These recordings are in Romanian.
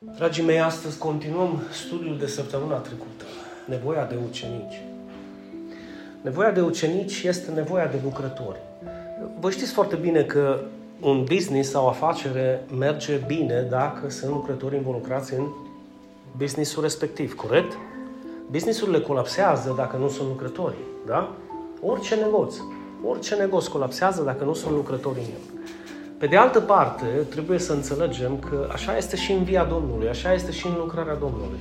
Dragii mei, astăzi continuăm studiul de săptămâna trecută. Nevoia de ucenici. Nevoia de ucenici este nevoia de lucrători. Vă știți foarte bine că un business sau o afacere merge bine dacă sunt lucrători involucrați în businessul respectiv, corect? Businessurile colapsează dacă nu sunt lucrători, da? Orice negoț, orice negoț colapsează dacă nu sunt lucrători în el. Pe de altă parte, trebuie să înțelegem că așa este și în via Domnului, așa este și în lucrarea Domnului.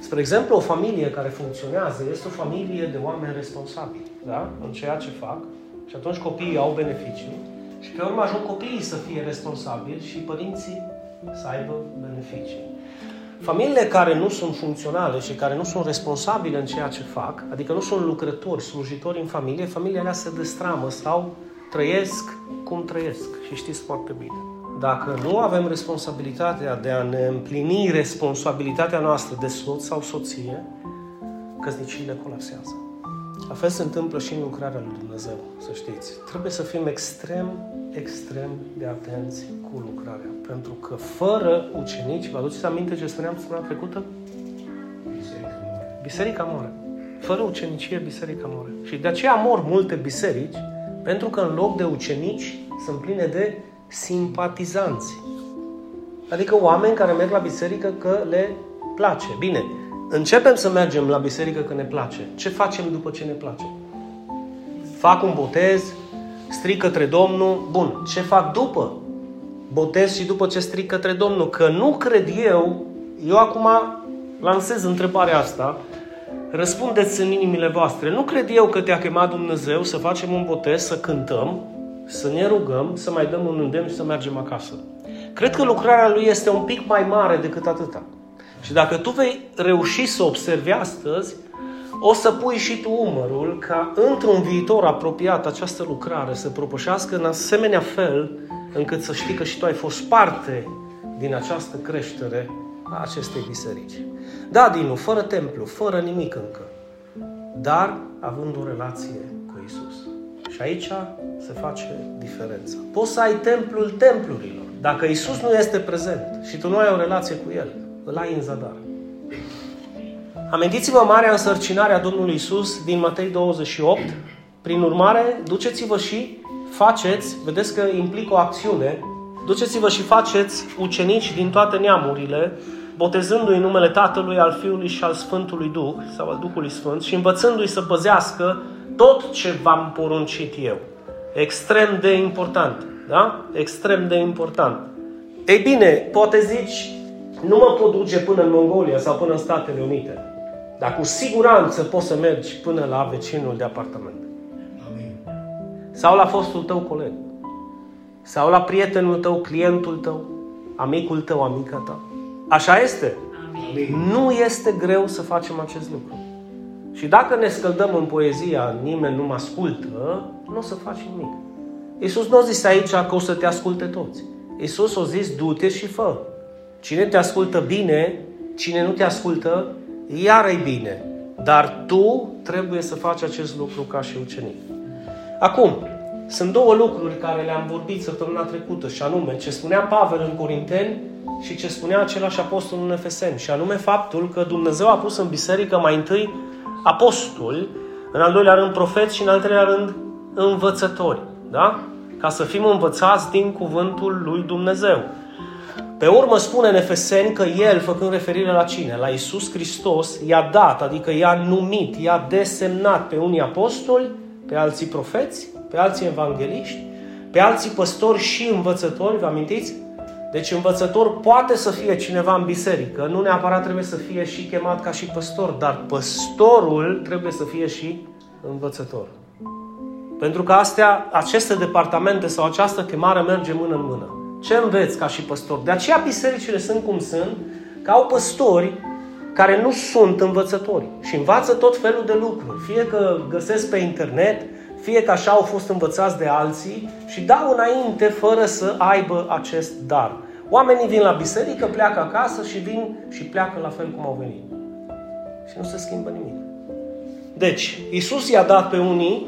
Spre exemplu, o familie care funcționează este o familie de oameni responsabili, da? În ceea ce fac. Și atunci copiii au beneficii și pe urmă ajung copiii să fie responsabili și părinții să aibă beneficii. Familiile care nu sunt funcționale și care nu sunt responsabile în ceea ce fac, adică nu sunt lucrători, slujitori în familie, familiile alea se destramă sau trăiesc cum trăiesc. Și știți foarte bine. Dacă nu avem responsabilitatea de a ne împlini responsabilitatea noastră de soț sau soție, căsniciile colapsează. La fel se întâmplă și în lucrarea lui Dumnezeu, să știți. Trebuie să fim extrem, extrem de atenți cu lucrarea. Pentru că fără ucenici, vă aduceți aminte ce spuneam săptămâna trecută? Biserica moare. Biserica moare. Fără ucenicie, biserica moare. Și de aceea mor multe biserici, pentru că în loc de ucenici sunt pline de simpatizanți. Adică oameni care merg la biserică că le place. Bine, începem să mergem la biserică că ne place. Ce facem după ce ne place? Fac un botez, stric către Domnul. Bun, ce fac după botez și după ce stric către Domnul? Că nu cred eu, eu acum lansez întrebarea asta, răspundeți în inimile voastre. Nu cred eu că te-a chemat Dumnezeu să facem un botez, să cântăm, să ne rugăm, să mai dăm un îndemn și să mergem acasă. Cred că lucrarea Lui este un pic mai mare decât atâta. Și dacă tu vei reuși să observi astăzi, o să pui și tu umărul ca într-un viitor apropiat această lucrare să propășească în asemenea fel încât să știi că și tu ai fost parte din această creștere a acestei biserici. Da, Dinu, fără templu, fără nimic încă, dar având o relație cu Isus. Și aici se face diferența. Poți să ai templul templurilor. Dacă Isus nu este prezent și tu nu ai o relație cu El, îl ai în zadar. Amintiți-vă marea însărcinare a Domnului Isus din Matei 28. Prin urmare, duceți-vă și faceți, vedeți că implică o acțiune, duceți-vă și faceți ucenici din toate neamurile, botezându-i în numele Tatălui, al Fiului și al Sfântului Duh, sau al Duhului Sfânt, și învățându-i să păzească tot ce v-am poruncit eu. Extrem de important, da? Extrem de important. Ei bine, poate zici, nu mă pot duce până în Mongolia sau până în Statele Unite. Dar cu siguranță poți să mergi până la vecinul de apartament. Amin. Sau la fostul tău coleg. Sau la prietenul tău, clientul tău, amicul tău, amica ta. Așa este. Amin. Nu este greu să facem acest lucru. Și dacă ne scăldăm în poezia nimeni nu mă ascultă, nu o să faci nimic. Iisus nu a zis aici că o să te asculte toți. Iisus a zis, du-te și fă. Cine te ascultă bine, cine nu te ascultă, iar e bine. Dar tu trebuie să faci acest lucru ca și ucenic. Acum, sunt două lucruri care le-am vorbit săptămâna trecută și anume ce spunea Pavel în Corinteni și ce spunea același apostol în Efeseni și anume faptul că Dumnezeu a pus în biserică mai întâi apostoli, în al doilea rând profeți și în al treilea rând învățători. Da? Ca să fim învățați din cuvântul lui Dumnezeu. Pe urmă spune în Efeseni că El, făcând referire la cine? La Isus Hristos, i-a dat, adică i-a numit, i-a desemnat pe unii apostoli, pe alții profeți, pe alții evangeliști, pe alții păstori și învățători, vă amintiți? Deci învățător poate să fie cineva în biserică, nu neapărat trebuie să fie și chemat ca și păstor, dar păstorul trebuie să fie și învățător. Pentru că astea, aceste departamente sau această chemare merge mână în mână. Ce înveți ca și păstor? De aceea bisericile sunt cum sunt, că au păstori care nu sunt învățători și învață tot felul de lucruri. Fie că găsesc pe internet, fie că așa au fost învățați de alții și dau înainte fără să aibă acest dar. Oamenii vin la biserică, pleacă acasă și vin și pleacă la fel cum au venit. Și nu se schimbă nimic. Deci, Isus i-a dat pe unii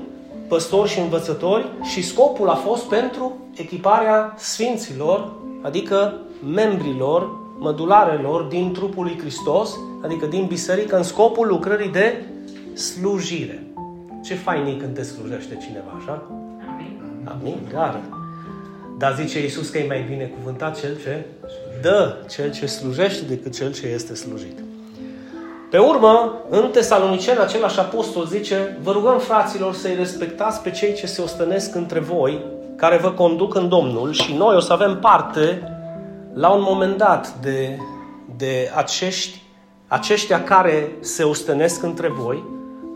păstori și învățători și scopul a fost pentru echiparea sfinților, adică membrilor mădularelor din trupul lui Hristos, adică din biserică, în scopul lucrării de slujire. Ce fainic când te slujește cineva, așa? Amin. Amin, Dar, Dar zice Iisus că e mai bine cuvântat cel ce dă, cel ce slujește decât cel ce este slujit. Pe urmă, în Tesalonicen, același apostol zice, vă rugăm fraților să-i respectați pe cei ce se ostănesc între voi, care vă conduc în Domnul și noi o să avem parte la un moment dat de, de acești, aceștia care se ostănesc între voi,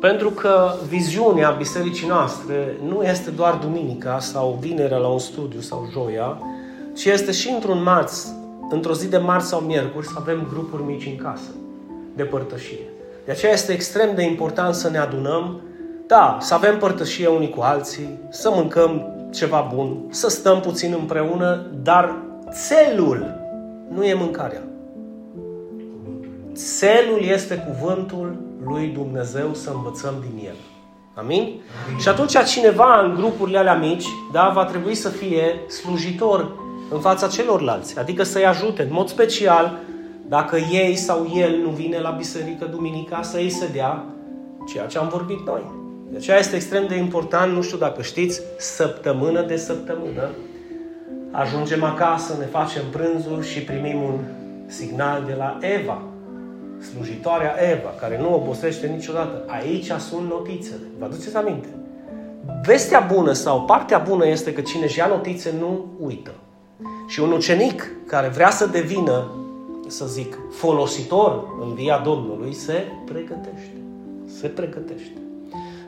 pentru că viziunea bisericii noastre nu este doar duminica sau vinerea la un studiu sau joia, ci este și într-un marț, într-o zi de marți sau miercuri, să avem grupuri mici în casă de părtășie. De aceea este extrem de important să ne adunăm, da, să avem părtășie unii cu alții, să mâncăm ceva bun, să stăm puțin împreună, dar țelul nu e mâncarea. Țelul este cuvântul lui Dumnezeu să învățăm din el. Amin? Amin? Și atunci cineva în grupurile alea mici, da, va trebui să fie slujitor în fața celorlalți, adică să-i ajute în mod special dacă ei sau el nu vine la biserică duminica, să îi se dea ceea ce am vorbit noi. De aceea este extrem de important, nu știu dacă știți, săptămână de săptămână, ajungem acasă, ne facem prânzul și primim un signal de la Eva, slujitoarea Eva, care nu obosește niciodată. Aici sunt notițele. Vă aduceți aminte? Vestea bună sau partea bună este că cine își ia notițe nu uită. Și un ucenic care vrea să devină să zic, folositor în via Domnului, se pregătește. Se pregătește.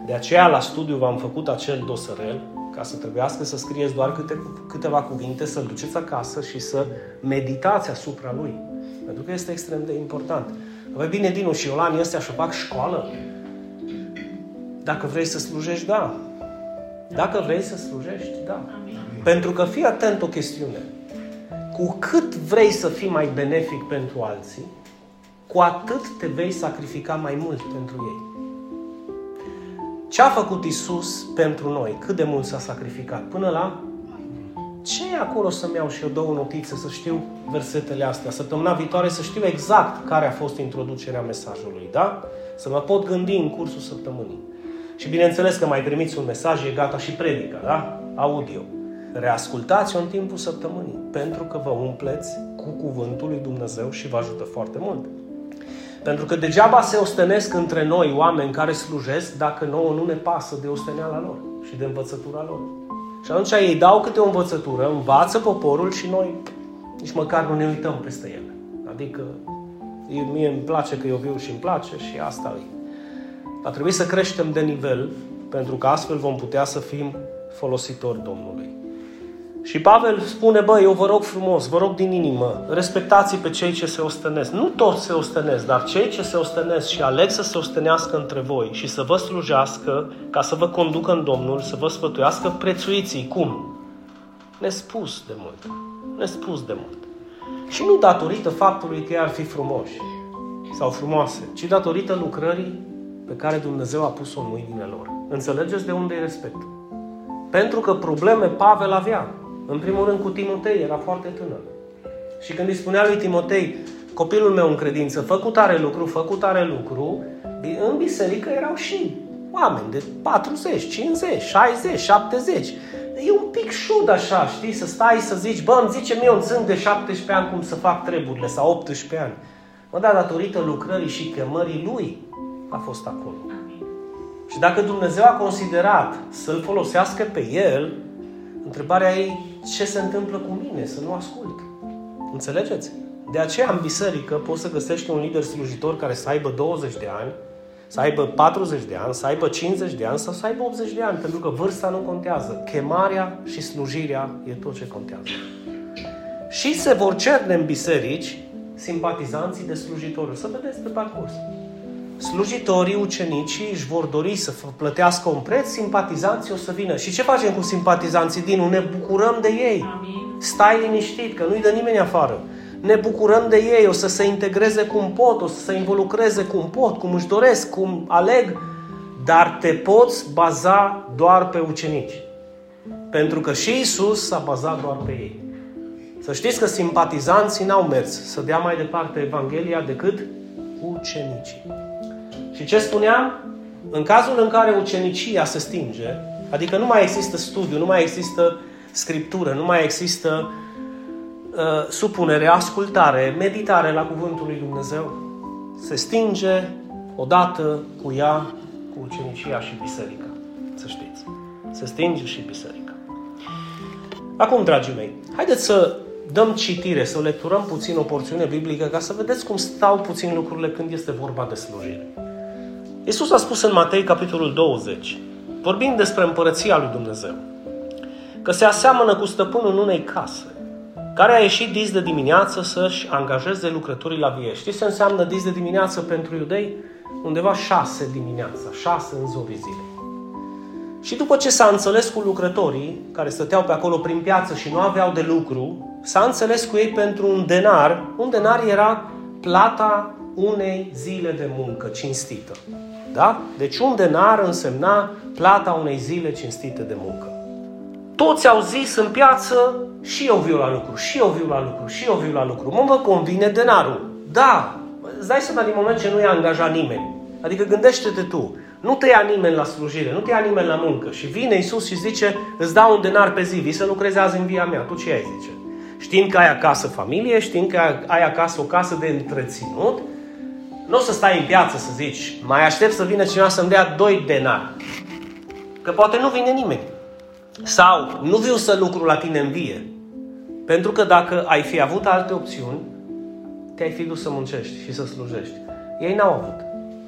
De aceea, la studiu v-am făcut acel dosărel, ca să trebuiască să scrieți doar câte, câteva cuvinte, să-l duceți acasă și să meditați asupra lui. Pentru că este extrem de important. Vă bine, Dinu și Iolani ăstea și fac școală? Dacă vrei să slujești, da. Dacă vrei să slujești, da. Pentru că fii atent o chestiune cu cât vrei să fii mai benefic pentru alții, cu atât te vei sacrifica mai mult pentru ei. Ce a făcut Isus pentru noi? Cât de mult s-a sacrificat? Până la ce e acolo să-mi iau și eu două notițe, să știu versetele astea, săptămâna viitoare să știu exact care a fost introducerea mesajului, da? Să mă pot gândi în cursul săptămânii. Și bineînțeles că mai primiți un mesaj, e gata și predica, da? Audio. Reascultați-o în timpul săptămânii, pentru că vă umpleți cu cuvântul lui Dumnezeu și vă ajută foarte mult. Pentru că degeaba se ostenesc între noi oameni care slujesc dacă nouă nu ne pasă de osteneala lor și de învățătura lor. Și atunci ei dau câte o învățătură, învață poporul și noi nici măcar nu ne uităm peste ele. Adică mie îmi place că eu viu și îmi place și asta e. Va trebui să creștem de nivel pentru că astfel vom putea să fim folositori Domnului. Și Pavel spune, bă, eu vă rog frumos, vă rog din inimă, respectați pe cei ce se ostenesc. Nu toți se ostenesc, dar cei ce se ostenesc și aleg să se ostenească între voi și să vă slujească, ca să vă conducă în Domnul, să vă sfătuiască, prețuiți Cum? Nespus de mult. Nespus de mult. Și nu datorită faptului că ar fi frumoși sau frumoase, ci datorită lucrării pe care Dumnezeu a pus-o în mâinile lor. Înțelegeți de unde e respectul? Pentru că probleme Pavel avea. În primul rând cu Timotei, era foarte tânăr. Și când îi spunea lui Timotei, copilul meu în credință, făcut tare lucru, făcut tare lucru, în biserică erau și oameni de 40, 50, 60, 70. E un pic șud așa, știi, să stai să zici, bă, îmi zice mie un țân de 17 ani cum să fac treburile, sau 18 ani. Mă, da, datorită lucrării și chemării lui a fost acolo. Și dacă Dumnezeu a considerat să-l folosească pe el, întrebarea e ce se întâmplă cu mine, să nu ascult. Înțelegeți? De aceea în biserică poți să găsești un lider slujitor care să aibă 20 de ani, să aibă 40 de ani, să aibă 50 de ani sau să aibă 80 de ani, pentru că vârsta nu contează. Chemarea și slujirea e tot ce contează. Și se vor cerne în biserici simpatizanții de slujitori. Să vedeți pe parcurs. Slujitorii, ucenicii își vor dori să plătească un preț, simpatizanții o să vină. Și ce facem cu simpatizanții din Ne bucurăm de ei. Amin. Stai liniștit, că nu-i dă nimeni afară. Ne bucurăm de ei, o să se integreze cum pot, o să se involucreze cum pot, cum își doresc, cum aleg, dar te poți baza doar pe ucenici. Pentru că și Isus s-a bazat doar pe ei. Să știți că simpatizanții n-au mers să dea mai departe Evanghelia decât ucenicii. Și ce spuneam? În cazul în care ucenicia se stinge, adică nu mai există studiu, nu mai există scriptură, nu mai există uh, supunere, ascultare, meditare la Cuvântul lui Dumnezeu, se stinge odată cu ea, cu ucenicia și biserica. Să știți. Se stinge și biserica. Acum, dragii mei, haideți să dăm citire, să lecturăm puțin o porțiune biblică ca să vedeți cum stau puțin lucrurile când este vorba de slujire. Iisus a spus în Matei, capitolul 20, vorbind despre împărăția lui Dumnezeu, că se aseamănă cu stăpânul unei case, care a ieșit dis de dimineață să-și angajeze lucrătorii la vie. Știți ce înseamnă dis de dimineață pentru iudei? Undeva șase dimineața, șase în zorii zilei. Și după ce s-a înțeles cu lucrătorii, care stăteau pe acolo prin piață și nu aveau de lucru, s-a înțeles cu ei pentru un denar. Un denar era plata unei zile de muncă cinstită. Da? Deci un denar însemna plata unei zile cinstite de muncă. Toți au zis în piață, și eu viu la lucru, și eu viu la lucru, și eu viu la lucru. Mă, vă convine denarul. Da, îți dai seama din moment ce nu i-a angajat nimeni. Adică gândește-te tu, nu te ia nimeni la slujire, nu te ia nimeni la muncă. Și vine Isus și zice, îți dau un denar pe zi, vii să lucrezi azi în via mea. Tu ce ai zice? Știind că ai acasă familie, știind că ai acasă o casă de întreținut, nu o să stai în piață să zici, mai aștept să vină cineva să-mi dea doi denari. Că poate nu vine nimeni. Sau nu viu să lucru la tine în vie. Pentru că dacă ai fi avut alte opțiuni, te-ai fi dus să muncești și să slujești. Ei n-au avut.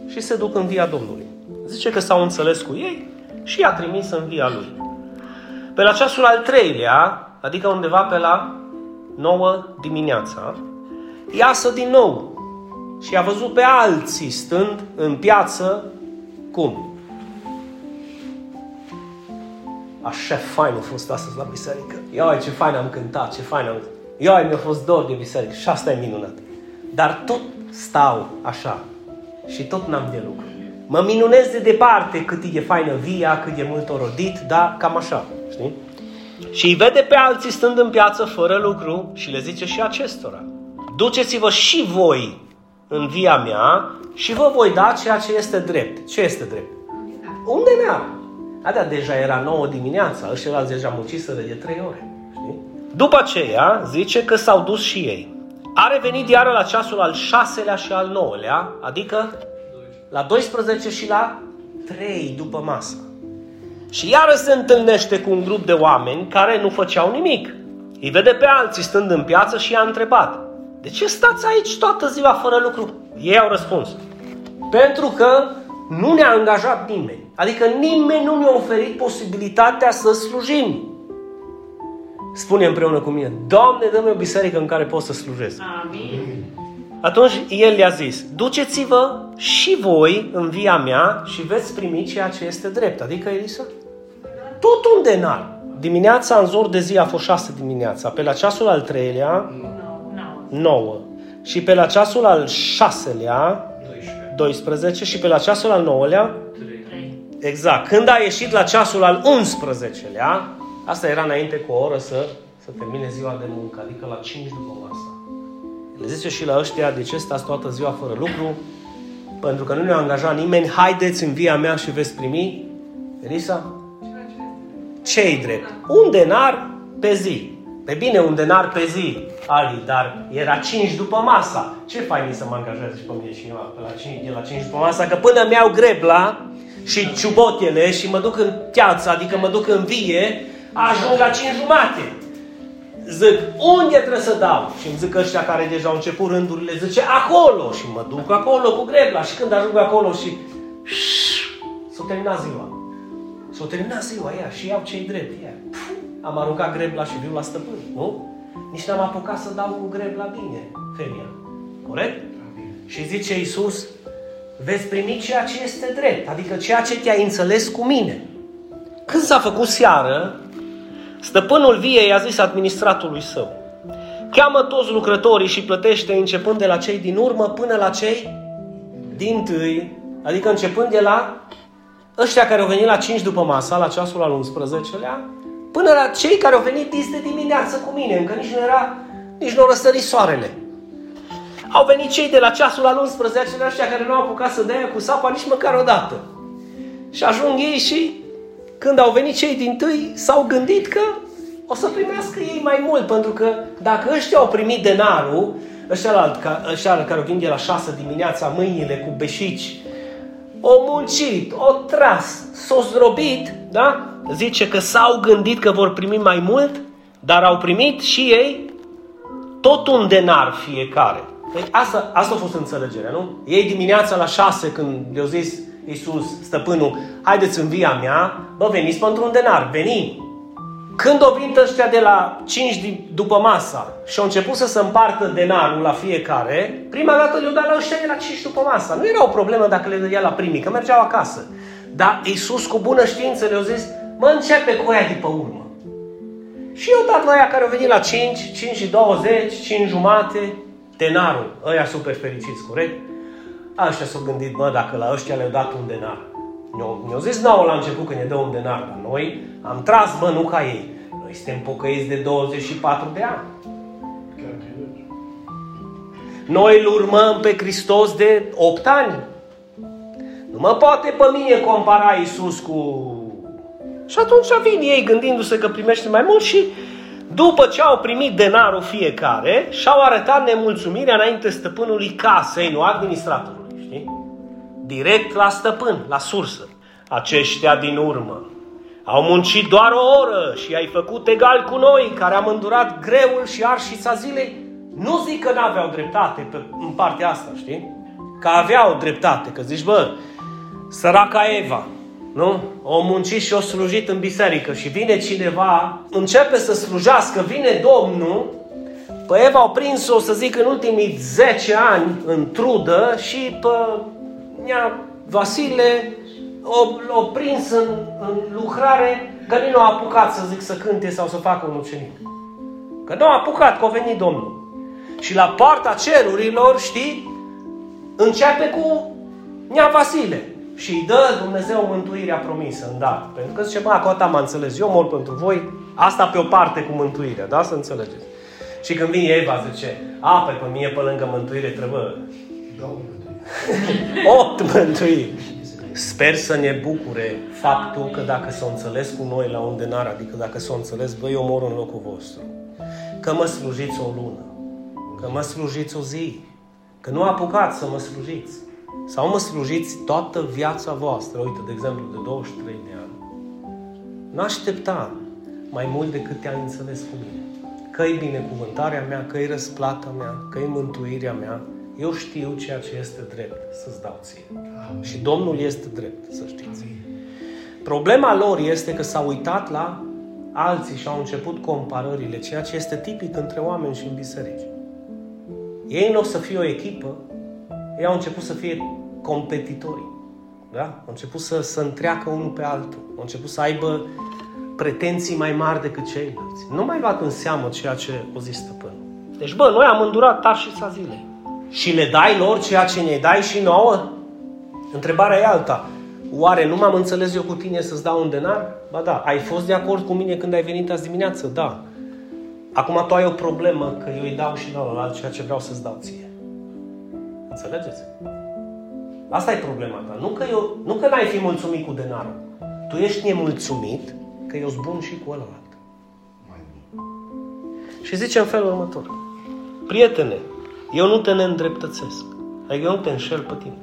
Și se duc în via Domnului. Zice că s-au înțeles cu ei și i-a trimis în via lui. Pe la ceasul al treilea, adică undeva pe la 9 dimineața, iasă din nou și a văzut pe alții stând în piață cum? Așa fain a fost astăzi la biserică. Ioi, ce fain am cântat, ce fain am... Ioi, mi-a fost dor de biserică și asta e minunat. Dar tot stau așa și tot n-am de lucru. Mă minunez de departe cât e faină via, cât e mult orodit, da, cam așa, știi? Și îi vede pe alții stând în piață fără lucru și le zice și acestora. Duceți-vă și voi în via mea și vă voi da ceea ce este drept. Ce este drept? Unde ne A, da, deja era 9 dimineața, ăștia deja munciseră de 3 ore. Știi? După aceea, zice că s-au dus și ei. A revenit iară la ceasul al șaselea și al nouălea, adică la 12 și la 3 după masă. Și iară se întâlnește cu un grup de oameni care nu făceau nimic. Îi vede pe alții stând în piață și i-a întrebat, de ce stați aici toată ziua fără lucru? Ei au răspuns, pentru că nu ne-a angajat nimeni. Adică nimeni nu ne-a oferit posibilitatea să slujim. Spune împreună cu mine, Doamne, dă-mi o biserică în care pot să slujesc. Amin. Atunci el le-a zis, duceți-vă și voi în via mea și veți primi ceea ce este drept. Adică, Elisa, tot un denar. Dimineața, în zor de zi, a fost șase dimineața. Pe la ceasul al treilea, nouă. Și pe la ceasul al șaselea, 12. Și pe la ceasul al nouălea, 3. Exact. Când a ieșit la ceasul al 11-lea, asta era înainte cu o oră să, să termine ziua de muncă, adică la 5 după masă. Le zice și la ăștia, de ce stați toată ziua fără lucru? Pentru că nu ne-a angajat nimeni, haideți în via mea și veți primi. Elisa? Ce-i drept? Un denar pe zi. Pe bine, un denar pe zi, Ali, dar era 5 după masa. Ce fain să mă angajez și pe mine cineva pe la 5, de la 5 după masa, că până mi-au grebla și ciubotele și mă duc în piață, adică mă duc în vie, ajung la 5 jumate zic, unde trebuie să dau? Și îmi zic ăștia care deja au început rândurile, zice, acolo! Și mă duc acolo cu grebla. Și când ajung acolo și s-a terminat ziua. S-a terminat ziua ea și iau cei drept. Ea. Am aruncat grebla și viu la stăpân, nu? Nici n-am apucat să dau cu grebla bine, femeia. Corect? Și zice Iisus, veți primi ceea ce este drept, adică ceea ce te-ai înțeles cu mine. Când s-a făcut seară, Stăpânul viei a zis administratului său, cheamă toți lucrătorii și plătește începând de la cei din urmă până la cei din tâi, adică începând de la ăștia care au venit la 5 după masa, la ceasul al 11-lea, până la cei care au venit dis de dimineață cu mine, încă nici nu era nici nu au răsărit soarele. Au venit cei de la ceasul al 11 ăștia care nu au apucat să dea cu sapa nici măcar o dată. Și ajung ei și când au venit cei din tâi, s-au gândit că o să primească ei mai mult, pentru că dacă ăștia au primit denarul, ăștia, ăștia care au venit de la 6 dimineața, mâinile cu beșici, o muncit, o tras, s-o zdrobit, da? Zice că s-au gândit că vor primi mai mult, dar au primit și ei tot un denar fiecare. Deci asta, asta a fost înțelegerea, nu? Ei dimineața la șase, când le-au zis Iisus, stăpânul, haideți în via mea, bă, veniți pentru un denar, venim. Când o venit ăștia de la 5 după masa și au început să se împartă denarul la fiecare, prima dată le-au dat la ăștia de la 5 după masa. Nu era o problemă dacă le dădea la primii, că mergeau acasă. Dar Iisus cu bună știință le-a zis, mă începe cu aia după urmă. Și eu dat la aia care au venit la 5, 5 și 20, 5 jumate, denarul, ăia super fericiți, corect? Așa s-au gândit, mă, dacă la ăștia le-au dat un denar. Mi-au zis nouă la început când ne dă un denar, dar noi am tras, bă, nu ca ei. Noi suntem pocăiți de 24 de ani. Noi îl urmăm pe Hristos de 8 ani. Nu mă poate pe mine compara Iisus cu... Și atunci vin ei gândindu-se că primește mai mult și după ce au primit denarul fiecare, și-au arătat nemulțumirea înainte stăpânului casei, nu administratorului, știi? Direct la stăpân, la sursă. Aceștia din urmă au muncit doar o oră și ai făcut egal cu noi, care am îndurat greul și arșița zilei. Nu zic că n-aveau dreptate pe, în partea asta, știi? Că aveau dreptate, că zici, bă, săraca Eva, nu? O muncit și o slujit în biserică și vine cineva, începe să slujească, vine Domnul, pe Eva au prins-o, să zic, în ultimii 10 ani în trudă și pe ea, Vasile o, o prins în, în lucrare că nu a apucat să zic să cânte sau să facă un ucenic. Că nu a apucat, că a venit Domnul. Și la poarta cerurilor, știi, începe cu Nea Vasile și îi dă Dumnezeu mântuirea promisă în dar. Pentru că zice, bă, acolo am înțeles, eu mor pentru voi, asta pe o parte cu mântuirea, da? Să înțelegeți. Și când vine Eva, zice, a, pe, pe mie pe lângă mântuire trebuie opt mântuiri. Sper să ne bucure faptul că dacă s-o înțeles cu noi la un denar, adică dacă s-o înțeles, băi, eu mor în locul vostru. Că mă slujiți o lună, că mă slujiți o zi, că nu apucați să mă slujiți. Sau mă slujiți toată viața voastră, uite, de exemplu, de 23 de ani. Nu aștepta mai mult decât te-ai înțeles cu mine. Că-i binecuvântarea mea, că-i răsplata mea, că-i mântuirea mea, eu știu ceea ce este drept să-ți dau ție. Amin. Și Domnul este drept, să știți. Amin. Problema lor este că s-au uitat la alții și au început comparările, ceea ce este tipic între oameni și în biserici. Ei nu o să fie o echipă, ei au început să fie competitori. Da? Au început să, să întreacă unul pe altul. Au început să aibă pretenții mai mari decât ceilalți. Nu mai luat în seamă ceea ce o zis stăpânul. Deci, bă, noi am îndurat tarșița zilei. Și le dai lor ceea ce ne dai și nouă? Întrebarea e alta. Oare nu m-am înțeles eu cu tine să-ți dau un denar? Ba da. Ai fost de acord cu mine când ai venit azi dimineață? Da. Acum tu ai o problemă că eu îi dau și la ceea ce vreau să-ți dau ție. Înțelegeți? Asta e problema ta. Nu că, eu, nu că n-ai fi mulțumit cu denarul. Tu ești nemulțumit că eu sunt bun și cu ălalt. Și zice în felul următor. Prietene, eu nu te neîndreptățesc. Adică eu nu te înșel pe tine.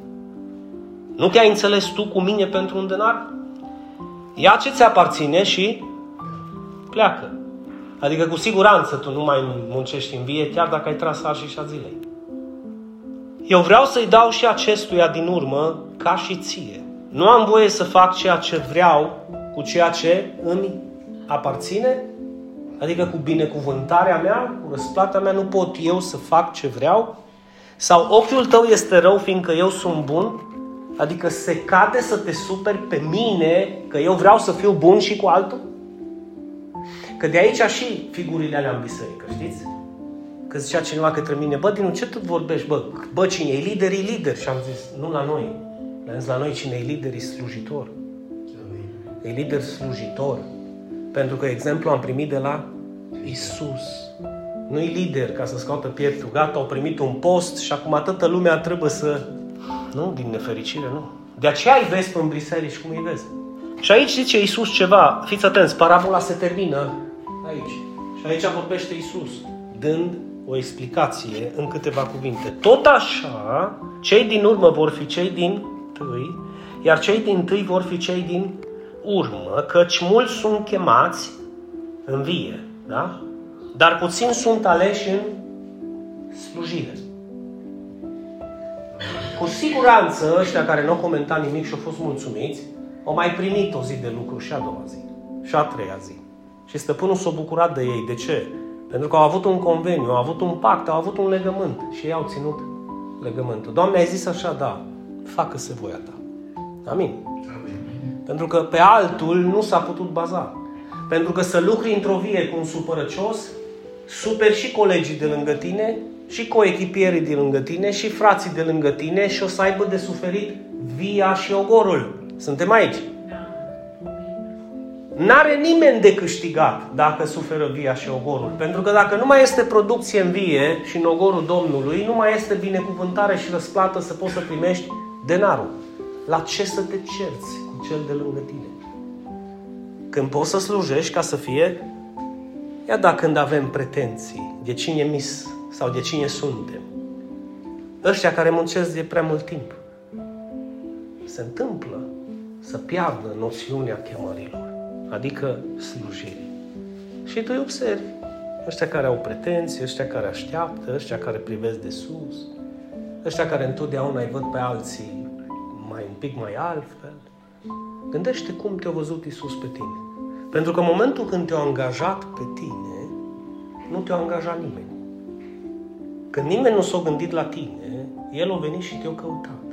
Nu te-ai înțeles tu cu mine pentru un denar? Ia ce ți aparține și pleacă. Adică cu siguranță tu nu mai muncești în vie, chiar dacă ai tras arșii și a zilei. Eu vreau să-i dau și acestuia din urmă ca și ție. Nu am voie să fac ceea ce vreau cu ceea ce îmi aparține? Adică cu binecuvântarea mea, cu răsplata mea, nu pot eu să fac ce vreau? Sau ochiul tău este rău fiindcă eu sunt bun? Adică se cade să te superi pe mine că eu vreau să fiu bun și cu altul? Că de aici și figurile alea în biserică, știți? Că zicea cineva către mine, bă, din ce tu vorbești, bă? Bă, cine e lider, e lider. Și am zis, nu la noi. Le-am zis, la noi cine e lider, e slujitor. E lider slujitor. Pentru că exemplu am primit de la Isus. nu-i lider ca să scoată pieptul. Gata, au primit un post și acum toată lumea trebuie să... Nu, din nefericire, nu. De aceea îi vezi în biserici cum îi vezi. Și aici zice Iisus ceva, fiți atenți, parabola se termină aici. Și aici vorbește Iisus, dând o explicație în câteva cuvinte. Tot așa, cei din urmă vor fi cei din tâi, iar cei din tâi vor fi cei din urmă, căci mulți sunt chemați în vie, da? Dar puțini sunt aleși în slujire. Cu siguranță ăștia care nu au comentat nimic și au fost mulțumiți, au mai primit o zi de lucru și a doua zi, și a treia zi. Și stăpânul s-a bucurat de ei. De ce? Pentru că au avut un conveniu, au avut un pact, au avut un legământ și ei au ținut legământul. Doamne, ai zis așa, da, facă-se voia ta. Amin. Amin. Pentru că pe altul nu s-a putut baza. Pentru că să lucri într-o vie cu un supărăcios, super și colegii de lângă tine, și coechipierii de lângă tine, și frații de lângă tine și o să aibă de suferit via și ogorul. Suntem aici. N-are nimeni de câștigat dacă suferă via și ogorul. Pentru că dacă nu mai este producție în vie și în ogorul Domnului, nu mai este binecuvântare și răsplată să poți să primești denarul. La ce să te cerți cu cel de lângă tine? Când poți să slujești ca să fie, ia da când avem pretenții de cine mis sau de cine suntem. Ăștia care muncesc de prea mult timp. Se întâmplă să piardă noțiunea chemărilor, adică slujirii. Și tu îi observi. Ăștia care au pretenții, ăștia care așteaptă, ăștia care privesc de sus, ăștia care întotdeauna îi văd pe alții mai un pic mai altfel. Gândește cum te-a văzut Isus pe tine. Pentru că în momentul când te-a angajat pe tine, nu te-a angajat nimeni. Când nimeni nu s-a gândit la tine, El a venit și te-a căutat.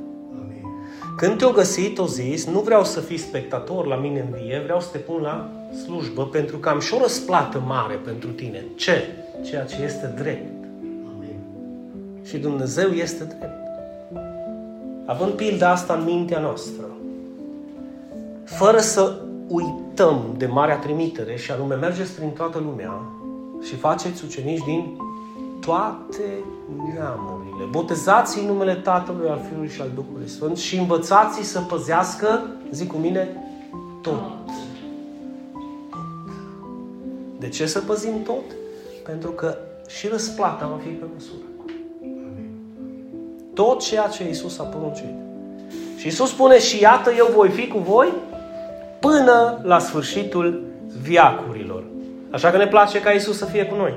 Când te-o găsit, o zis, nu vreau să fii spectator la mine în vie, vreau să te pun la slujbă, pentru că am și o răsplată mare pentru tine. Ce? Ceea ce este drept. Amin. Și Dumnezeu este drept. Având pilda asta în mintea noastră, fără să uităm de marea trimitere și anume mergeți prin toată lumea și faceți ucenici din toate neamurile. Botezați în numele Tatălui, al Fiului și al Duhului Sfânt și învățați să păzească, zic cu mine, tot. De ce să păzim tot? Pentru că și răsplata va fi pe măsură. Tot ceea ce Iisus a poruncit. Și Iisus spune și iată eu voi fi cu voi până la sfârșitul viacurilor. Așa că ne place ca Iisus să fie cu noi.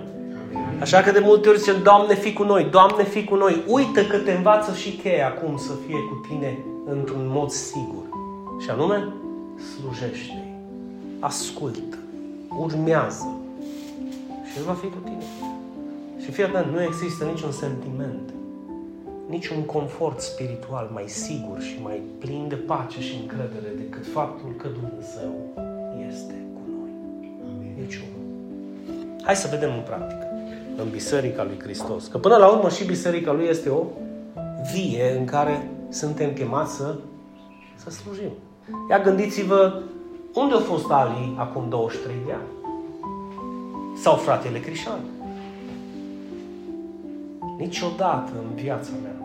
Așa că de multe ori zicem, Doamne, fi cu noi, Doamne, fi cu noi. Uită că te învață și cheia acum să fie cu tine într-un mod sigur. Și anume, slujește ascultă, urmează și El va fi cu tine. Și fii atent, nu există niciun sentiment, niciun confort spiritual mai sigur și mai plin de pace și încredere decât faptul că Dumnezeu este cu noi. Niciunul. Hai să vedem în practică în Biserica lui Hristos. Că până la urmă și Biserica lui este o vie în care suntem chemați să, să slujim. Ia gândiți-vă unde a fost Ali acum 23 de ani? Sau fratele Crișan? Niciodată în viața mea,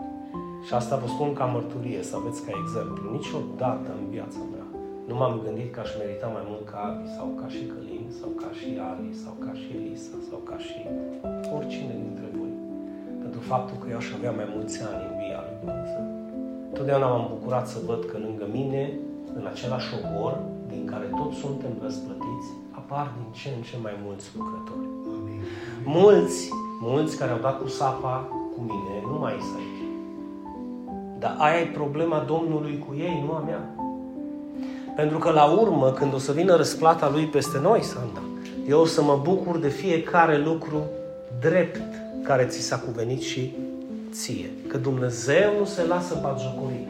și asta vă spun ca mărturie, să aveți ca exemplu, niciodată în viața mea nu m-am gândit că aș merita mai mult ca Abi sau ca și Călin sau ca și Ali sau ca și Elisa sau ca și oricine dintre voi. Pentru faptul că eu aș avea mai mulți ani în via lui Dumnezeu. Totdeauna m-am bucurat să văd că lângă mine, în același ogor, din care toți suntem răsplătiți, apar din ce în ce mai mulți lucrători. Amin. Mulți, mulți care au dat cu sapa cu mine, nu mai sunt aici. Dar aia e problema Domnului cu ei, nu a mea. Pentru că la urmă, când o să vină răsplata Lui peste noi, Sanda, eu o să mă bucur de fiecare lucru drept care ți s-a cuvenit și ție. Că Dumnezeu nu se lasă batjocorit.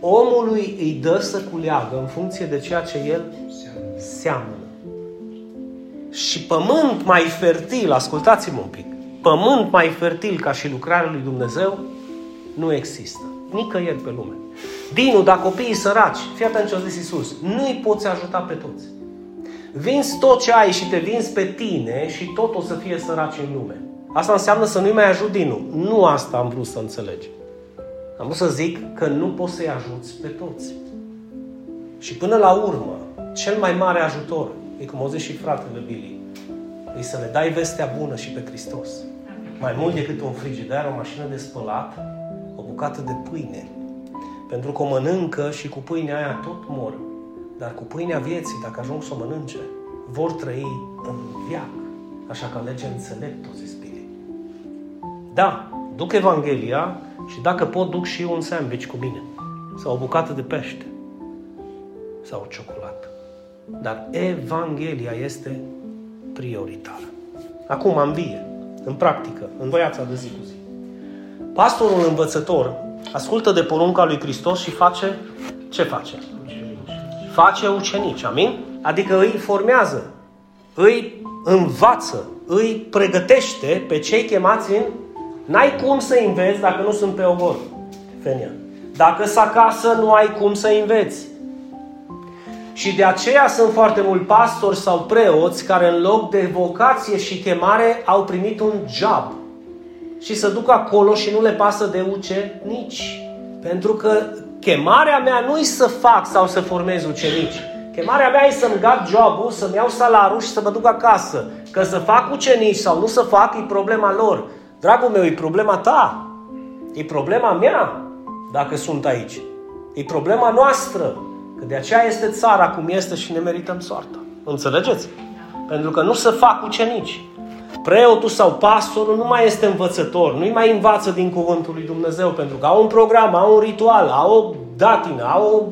Omului îi dă să culeagă în funcție de ceea ce el seamănă. Și pământ mai fertil, ascultați-mă un pic, pământ mai fertil ca și lucrarea lui Dumnezeu nu există. Nicăieri pe lume. Dinu, dacă copiii săraci, fii atent ce a zis Iisus, nu îi poți ajuta pe toți. vinzi tot ce ai și te vinzi pe tine și tot o să fie săraci în lume. Asta înseamnă să nu-i mai ajut din nu. Nu asta am vrut să înțelegi. Am vrut să zic că nu poți să-i ajuți pe toți. Și până la urmă, cel mai mare ajutor, e cum o zis și fratele Billy, e să le dai vestea bună și pe Hristos. Mai mult decât un frigider, o mașină de spălat, o bucată de pâine. Pentru că o mănâncă și cu pâinea aia tot mor. Dar cu pâinea vieții, dacă ajung să o mănânce, vor trăi în viac. Așa că alege înțelept, o zis Billy. Da, duc Evanghelia și dacă pot, duc și un sandwich cu mine. Sau o bucată de pește. Sau o ciocolată. Dar Evanghelia este prioritară. Acum, în vie, în practică, în viața de zi cu zi. Pastorul învățător ascultă de porunca lui Hristos și face ce face? Face ucenici, amin? Adică îi formează, îi învață, îi pregătește pe cei chemați în... N-ai cum să înveți dacă nu sunt pe ogor, Fenia. Dacă să acasă, nu ai cum să înveți. Și de aceea sunt foarte mulți pastori sau preoți care în loc de vocație și chemare au primit un job. Și să duc acolo și nu le pasă de ucenici. Pentru că chemarea mea nu e să fac sau să formez ucenici. Chemarea mea e să-mi gat jobul, să-mi iau salarul și să mă duc acasă. Că să fac ucenici sau nu să fac, e problema lor. Dragul meu, e problema ta. E problema mea dacă sunt aici. E problema noastră. Că de aceea este țara cum este și ne merităm soarta. Înțelegeți? Pentru că nu se fac ucenici. Preotul sau pastorul nu mai este învățător, nu-i mai învață din cuvântul lui Dumnezeu, pentru că au un program, au un ritual, au o datină, au o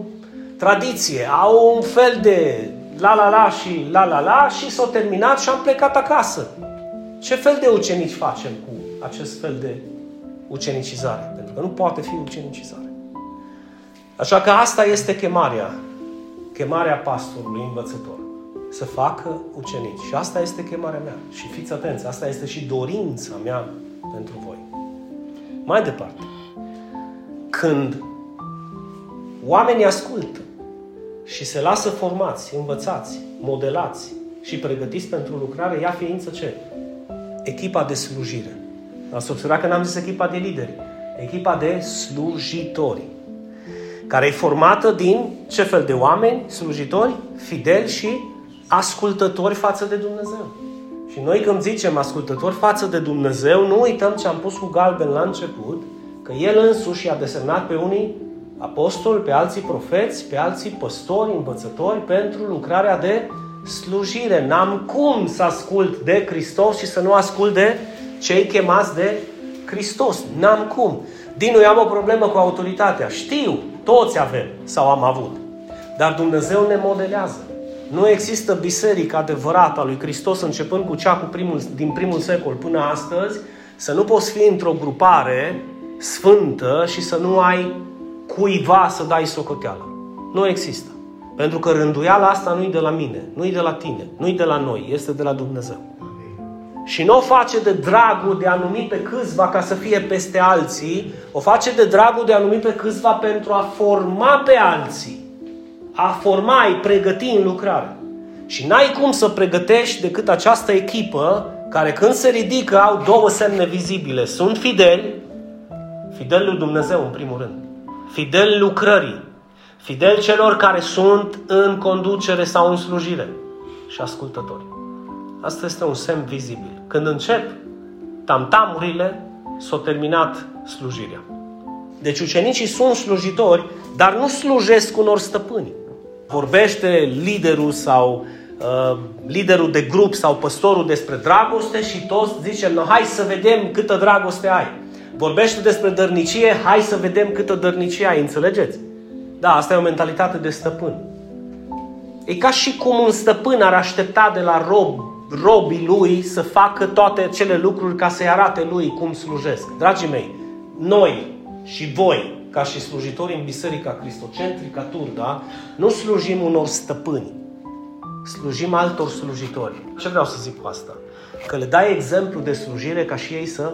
tradiție, au un fel de la la la și la la la și s-au terminat și am plecat acasă. Ce fel de ucenici facem cu acest fel de ucenicizare? Pentru că nu poate fi ucenicizare. Așa că asta este chemarea. Chemarea pastorului învățător. Să facă ucenici. Și asta este chemarea mea. Și fiți atenți, asta este și dorința mea pentru voi. Mai departe. Când oamenii ascultă și se lasă formați, învățați, modelați și pregătiți pentru lucrare, ia ființă ce? Echipa de slujire. Ați observat că n-am zis echipa de lideri. Echipa de slujitori care e formată din ce fel de oameni, slujitori, fideli și ascultători față de Dumnezeu. Și noi când zicem ascultători față de Dumnezeu, nu uităm ce am pus cu galben la început, că El însuși a desemnat pe unii apostoli, pe alții profeți, pe alții păstori, învățători pentru lucrarea de slujire. N-am cum să ascult de Hristos și să nu ascult de cei chemați de Hristos. N-am cum. Din eu am o problemă cu autoritatea. Știu, toți avem sau am avut. Dar Dumnezeu ne modelează. Nu există biserică adevărată a lui Hristos începând cu cea cu primul, din primul secol până astăzi, să nu poți fi într-o grupare sfântă și să nu ai cuiva să dai socoteală. Nu există. Pentru că rânduiala asta nu-i de la mine, nu-i de la tine, nu-i de la noi, este de la Dumnezeu. Și nu o face de dragul de a numi pe câțiva ca să fie peste alții, o face de dragul de a numi pe câțiva pentru a forma pe alții. A forma, ai pregăti în lucrare. Și n-ai cum să pregătești decât această echipă care când se ridică au două semne vizibile. Sunt fideli, fideli lui Dumnezeu în primul rând, fideli lucrării, fideli celor care sunt în conducere sau în slujire și ascultători. Asta este un semn vizibil. Când încep tamtamurile, s-a terminat slujirea. Deci ucenicii sunt slujitori, dar nu slujesc unor stăpâni. Vorbește liderul sau uh, liderul de grup sau păstorul despre dragoste și toți zicem, no, hai să vedem câtă dragoste ai. Vorbește despre dărnicie, hai să vedem câtă dărnicie ai, înțelegeți? Da, asta e o mentalitate de stăpân. E ca și cum un stăpân ar aștepta de la rob robii lui să facă toate cele lucruri ca să-i arate lui cum slujesc. Dragii mei, noi și voi, ca și slujitori în Biserica Cristocentrica Turda, nu slujim unor stăpâni, slujim altor slujitori. Ce vreau să zic cu asta? Că le dai exemplu de slujire ca și ei să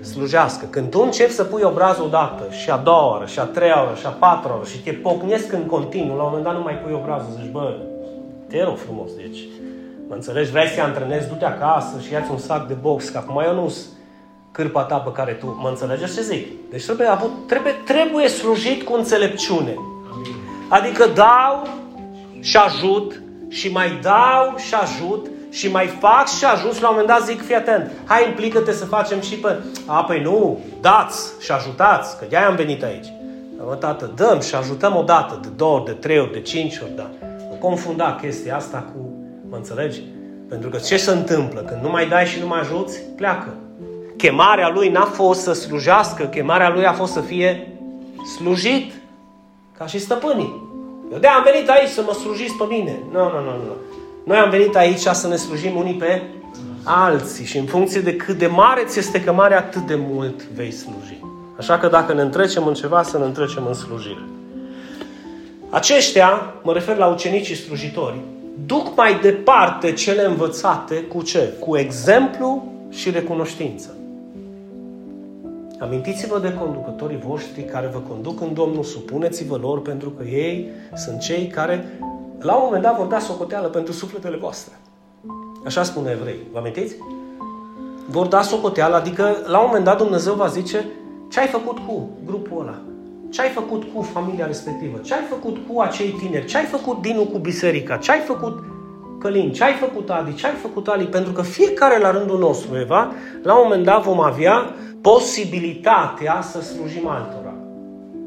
slujească. Când tu începi să pui obrazul odată, și a doua oră, și a treia oră, și a patra oră, și te pocnesc în continuu, la un moment dat nu mai pui obrazul, zici, bă, Te rog frumos, deci, mă înțelegi, vrei să te antrenezi, du-te acasă și ia un sac de box, că acum eu nu cârpa ta pe care tu mă înțelegeți ce zic. Deci trebuie, trebuie, trebuie slujit cu înțelepciune. Adică dau și ajut și mai dau și ajut și mai fac și ajut și la un moment dat zic, fii atent, hai implică-te să facem și pe... A, păi nu, dați și ajutați, că de-aia am venit aici. Mă, tată, dăm și ajutăm o dată, de două ori, de trei ori, de cinci ori, da. Nu confunda chestia asta cu, mă înțelegi? Pentru că ce se întâmplă? Când nu mai dai și nu mai ajuți, pleacă. Chemarea lui n-a fost să slujească, chemarea lui a fost să fie slujit, ca și stăpânii. Eu de am venit aici să mă slujiți pe mine. Nu, nu, nu, nu. Noi am venit aici să ne slujim unii pe alții și în funcție de cât de mare ți este chemarea, atât de mult vei sluji. Așa că dacă ne întrecem în ceva, să ne întrecem în slujire. Aceștia, mă refer la ucenicii slujitori, duc mai departe cele învățate cu ce? Cu exemplu și recunoștință. Amintiți-vă de conducătorii voștri care vă conduc în Domnul, supuneți-vă lor pentru că ei sunt cei care la un moment dat vor da socoteală pentru sufletele voastre. Așa spune evrei. Vă amintiți? Vor da socoteală, adică la un moment dat Dumnezeu va zice ce ai făcut cu grupul ăla? Ce ai făcut cu familia respectivă? Ce ai făcut cu acei tineri? Ce ai făcut Dinu cu biserica? Ce ai făcut Călin? Ce ai făcut Adi? Ce ai făcut Ali? Pentru că fiecare la rândul nostru, Eva, la un moment dat vom avea posibilitatea să slujim altora.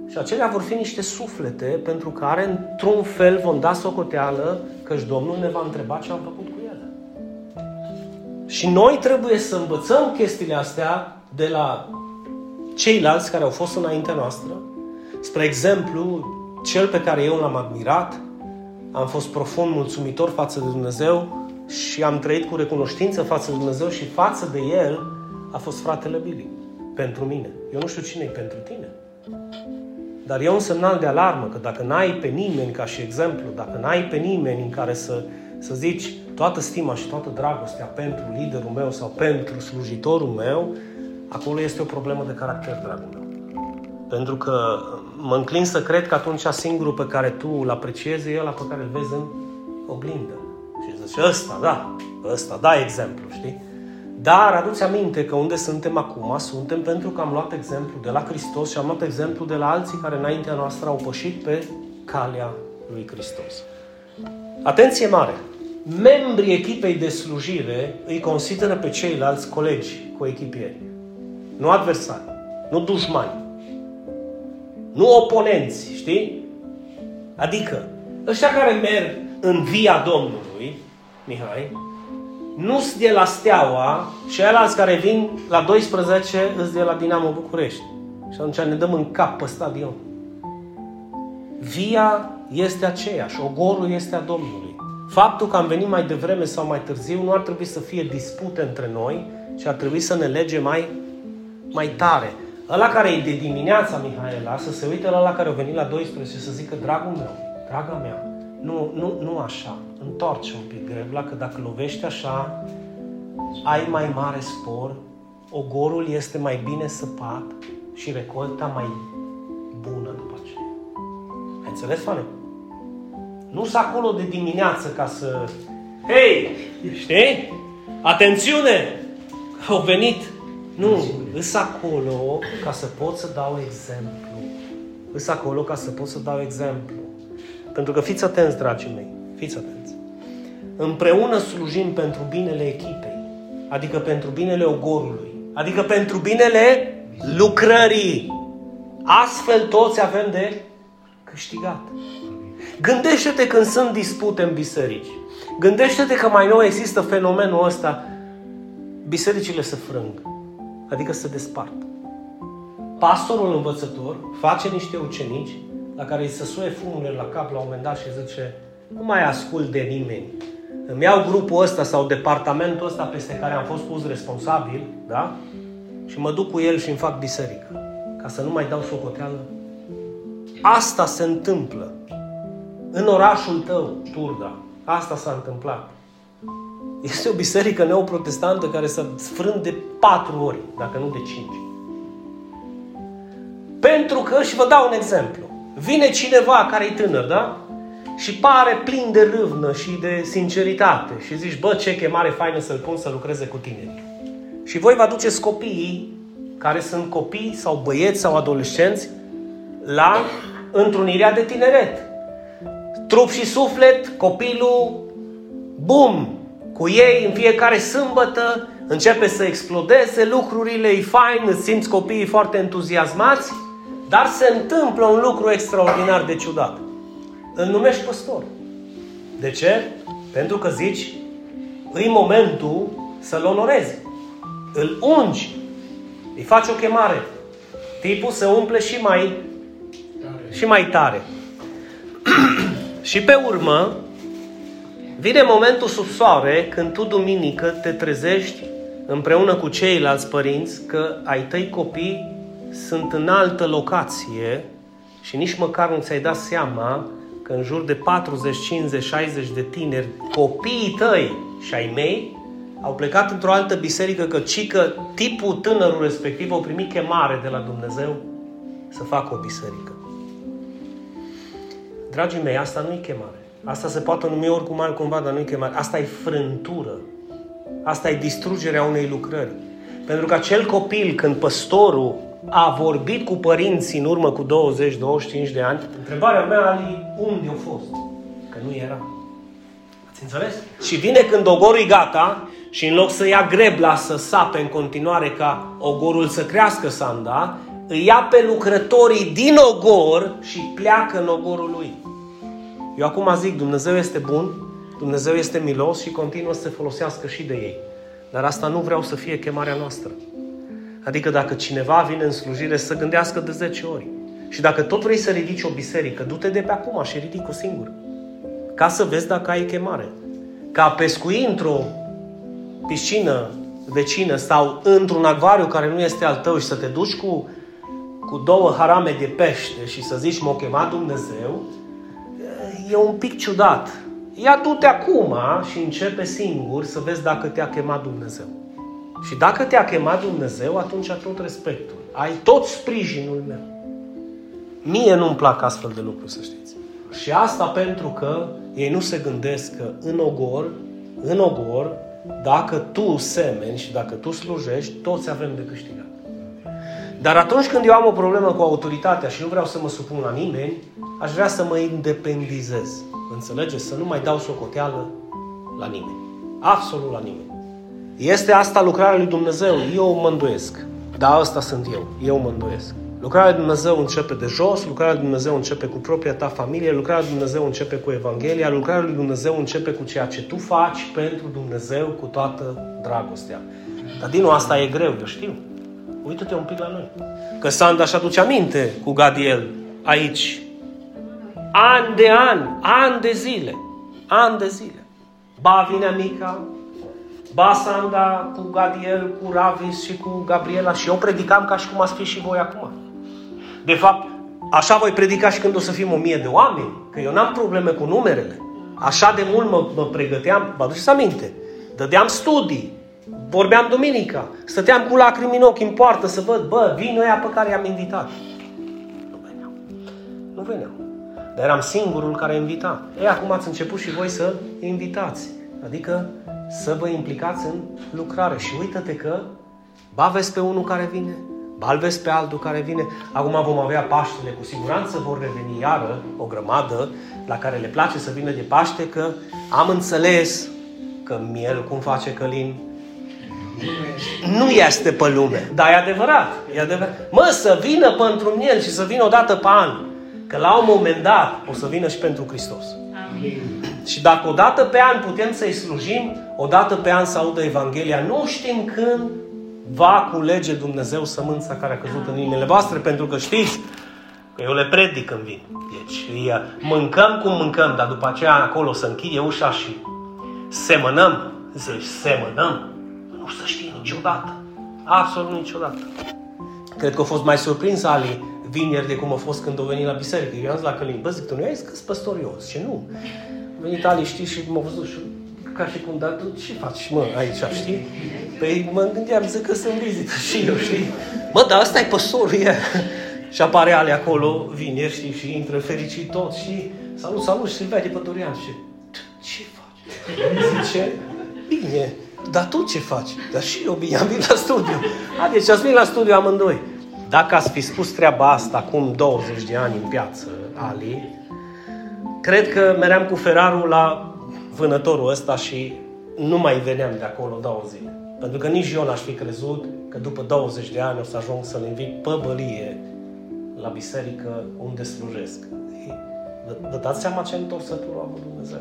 Și acelea vor fi niște suflete pentru care, într-un fel, vom da socoteală căci Domnul ne va întreba ce am făcut cu ele. Și noi trebuie să învățăm chestiile astea de la ceilalți care au fost înaintea noastră. Spre exemplu, cel pe care eu l-am admirat, am fost profund mulțumitor față de Dumnezeu și am trăit cu recunoștință față de Dumnezeu și față de El a fost fratele Billy. Pentru mine. Eu nu știu cine e pentru tine. Dar e un semnal de alarmă că dacă n-ai pe nimeni ca și exemplu, dacă n-ai pe nimeni în care să, să zici toată stima și toată dragostea pentru liderul meu sau pentru slujitorul meu, acolo este o problemă de caracter, dragul meu. Pentru că mă înclin să cred că atunci singurul pe care tu îl apreciezi e ăla pe care îl vezi în oglindă. Și zici, ăsta, da, ăsta, da exemplu, știi? Dar aduți aminte că unde suntem acum, suntem pentru că am luat exemplu de la Hristos și am luat exemplu de la alții care înaintea noastră au pășit pe calea lui Hristos. Atenție mare! Membrii echipei de slujire îi consideră pe ceilalți colegi cu echipieri. Nu adversari, nu dușmani, nu oponenți, știi? Adică, ăștia care merg în via Domnului, Mihai, nu sunt de la Steaua și alții care vin la 12 îs de la Dinamo București. Și atunci ne dăm în cap pe stadion. Via este aceeași, ogorul este a Domnului. Faptul că am venit mai devreme sau mai târziu nu ar trebui să fie dispute între noi, ci ar trebui să ne lege mai, mai tare. Ăla care e de dimineața, Mihaela, să se uite la ăla care a venit la 12 și să zică, dragul meu, draga mea, nu, nu, nu așa. Întoarce un pic grevla, că dacă lovești așa, ai mai mare spor, ogorul este mai bine săpat și recolta mai bună după aceea. Ai înțeles, Fane? Nu sunt acolo de dimineață ca să... Hei, știi? Atențiune! Au venit. Nu, îs acolo ca să pot să dau exemplu. Îs acolo ca să pot să dau exemplu. Pentru că fiți atenți, dragii mei, fiți atenți. Împreună slujim pentru binele echipei, adică pentru binele ogorului, adică pentru binele lucrării. Astfel toți avem de câștigat. Gândește-te când sunt dispute în biserici. Gândește-te că mai nou există fenomenul ăsta. Bisericile se frâng, adică se despart. Pastorul învățător face niște ucenici la care îi se suie fumurile la cap la un moment dat și zice nu mai ascult de nimeni. Îmi iau grupul ăsta sau departamentul ăsta peste care am fost pus responsabil, da? Și mă duc cu el și îmi fac biserică. Ca să nu mai dau socoteală. Asta se întâmplă. În orașul tău, Turda. Asta s-a întâmplat. Este o biserică neoprotestantă care s-a sfrânt de patru ori, dacă nu de cinci. Pentru că, și vă dau un exemplu, Vine cineva care e tânăr, da? și pare plin de râvnă și de sinceritate și zici, bă, ce chemare faină să-l pun să lucreze cu tine. Și voi vă aduceți copiii, care sunt copii sau băieți sau adolescenți, la întrunirea de tineret. Trup și suflet, copilul, bum, cu ei în fiecare sâmbătă, începe să explodeze lucrurile, e fain, îți simți copiii foarte entuziasmați, dar se întâmplă un lucru extraordinar de ciudat. Îl numești păstor. De ce? Pentru că zici, îi momentul să-l onorezi. Îl ungi. Îi faci o chemare. Tipul se umple și mai, tare. și mai tare. și pe urmă, vine momentul sub soare când tu duminică te trezești împreună cu ceilalți părinți că ai tăi copii sunt în altă locație și nici măcar nu ți-ai dat seama că în jur de 40, 50, 60 de tineri, copiii tăi și ai mei, au plecat într-o altă biserică că cică tipul tânărul respectiv au primit chemare de la Dumnezeu să facă o biserică. Dragii mei, asta nu e chemare. Asta se poate numi oricum altcumva, dar nu e chemare. Asta e frântură. Asta e distrugerea unei lucrări. Pentru că acel copil, când păstorul a vorbit cu părinții în urmă cu 20-25 de ani, întrebarea mea ali, unde au fost? Că nu era. Ați înțeles? Și vine când ogorul e gata și în loc să ia grebla să sape în continuare ca ogorul să crească sanda, îi ia pe lucrătorii din ogor și pleacă în ogorul lui. Eu acum zic, Dumnezeu este bun, Dumnezeu este milos și continuă să se folosească și de ei. Dar asta nu vreau să fie chemarea noastră. Adică dacă cineva vine în slujire să gândească de 10 ori. Și dacă tot vrei să ridici o biserică, du-te de pe acum și ridic o singur. Ca să vezi dacă ai chemare. Ca pescui într-o piscină vecină sau într-un acvariu care nu este al tău și să te duci cu, cu două harame de pește și să zici m-a chemat Dumnezeu, e un pic ciudat. Ia du-te acum și începe singur să vezi dacă te-a chemat Dumnezeu. Și dacă te-a chemat Dumnezeu, atunci tot respectul. Ai tot sprijinul meu. Mie nu-mi plac astfel de lucruri, să știți. Și asta pentru că ei nu se gândesc că în ogor, în ogor, dacă tu semeni și dacă tu slujești, toți avem de câștigat. Dar atunci când eu am o problemă cu autoritatea și nu vreau să mă supun la nimeni, aș vrea să mă independizez. Înțelegeți? Să nu mai dau socoteală la nimeni. Absolut la nimeni. Este asta lucrarea lui Dumnezeu? Eu mă îndoiesc. Da, asta sunt eu. Eu mă îndoiesc. Lucrarea lui Dumnezeu începe de jos, lucrarea lui Dumnezeu începe cu propria ta familie, lucrarea lui Dumnezeu începe cu Evanghelia, lucrarea lui Dumnezeu începe cu ceea ce tu faci pentru Dumnezeu cu toată dragostea. Dar din nou asta e greu, eu știu. Uită-te un pic la noi. Că Sanda și aduce aminte cu Gadiel aici. An de an, an de zile, an de zile. Ba vine mica, Basanda cu Gadiel, cu Ravis și cu Gabriela și eu predicam ca și cum ați fi și voi acum. De fapt, așa voi predica și când o să fim o mie de oameni, că eu n-am probleme cu numerele. Așa de mult mă, mă pregăteam, vă aduceți aminte, dădeam studii, vorbeam duminica, stăteam cu lacrimi în ochi în poartă să văd, bă, vin ăia pe care i-am invitat. Nu veneau. Nu veneau. Dar eram singurul care invita. Ei, acum ați început și voi să invitați. Adică să vă implicați în lucrare. Și uită-te că ba vezi pe unul care vine, ba vezi pe altul care vine. Acum vom avea Paștele, cu siguranță vor reveni iară o grămadă la care le place să vină de Paște, că am înțeles că miel, cum face Călin, nu este pe lume. Dar e adevărat. E adevărat. Mă, să vină pentru miel și să vină o dată pe an. Că la un moment dat o să vină și pentru Hristos. Amin. Și dacă o dată pe an putem să-i slujim, o dată pe an să audă Evanghelia, nu știm când va culege Dumnezeu sămânța care a căzut în inimile voastre, pentru că știți că eu le predic când vin. Deci mâncăm cum mâncăm, dar după aceea acolo să închide ușa și semănăm. Zici, semănăm? Nu să știe niciodată. Absolut niciodată. Cred că a fost mai surprins Ali vineri de cum a fost când a venit la biserică. Eu am zis la Călin, bă, zic, tu nu ai zis că păstor eu? Zice, nu. A venit Ali, știi, și m-a văzut și ca și cum, dar tu ce faci, mă, aici, știi? Păi mă gândeam, zic că sunt vizită și eu, știi? Mă, dar ăsta e păsorul, e. și apare Ale acolo, vineri, știi, și intră fericit tot și Salut, salut, și vede pe Dorian și ce faci? Zice, bine, dar tu ce faci? Dar și eu bine, am venit la studiu. Haideți, ați venit la studiu amândoi. Dacă ați fi spus treaba asta acum 20 de ani în piață, Ali, cred că meream cu Ferrarul la vânătorul ăsta și nu mai veneam de acolo două zile. Pentru că nici eu n-aș fi crezut că după 20 de ani o să ajung să-l invit pe bălie la biserică unde slujesc. Vă dați seama ce întorsătură a avut Dumnezeu?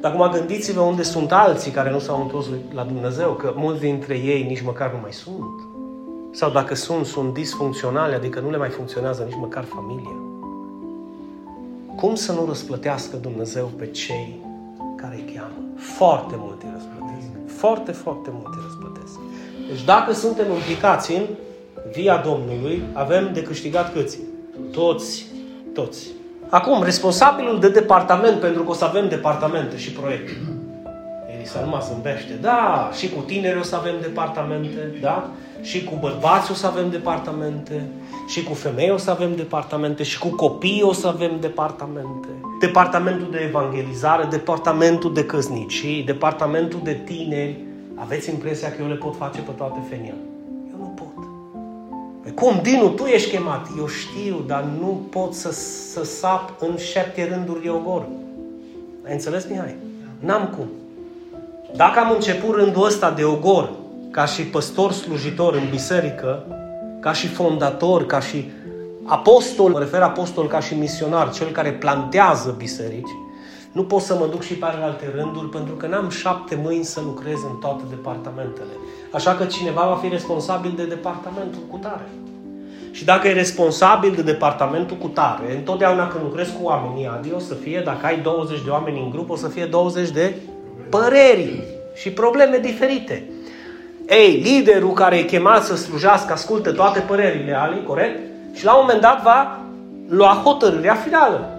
Dar acum gândiți-vă unde sunt alții care nu s-au întors la Dumnezeu, că mulți dintre ei nici măcar nu mai sunt. Sau dacă sunt, sunt disfuncționale, adică nu le mai funcționează nici măcar familia. Cum să nu răsplătească Dumnezeu pe cei care îi cheamă? Foarte mult îi răsplătesc. Foarte, foarte mult îi răsplătesc. Deci dacă suntem implicați în via Domnului, avem de câștigat câți? Toți. Toți. Acum, responsabilul de departament, pentru că o să avem departamente și proiecte. Elisa numai zâmbește. Da, și cu tineri o să avem departamente, da? Și cu bărbați o să avem departamente, și cu femei o să avem departamente, și cu copii o să avem departamente. Departamentul de evangelizare, departamentul de căsnicii, departamentul de tineri. Aveți impresia că eu le pot face pe toate fenia. Cum, Dinu, tu ești chemat? Eu știu, dar nu pot să, să sap în șapte rânduri de ogor. Ai înțeles, Mihai? N-am cum. Dacă am început rândul ăsta de ogor, ca și păstor slujitor în biserică, ca și fondator, ca și apostol, mă refer apostol ca și misionar, cel care plantează biserici, nu pot să mă duc și pe alte rânduri pentru că n-am șapte mâini să lucrez în toate departamentele. Așa că cineva va fi responsabil de departamentul cu tare. Și dacă e responsabil de departamentul cu tare, întotdeauna când lucrez cu oamenii, adi, o să fie, dacă ai 20 de oameni în grup, o să fie 20 de păreri și probleme diferite. Ei, liderul care e chemat să slujească ascultă toate părerile ale, corect? Și la un moment dat va lua hotărârea finală.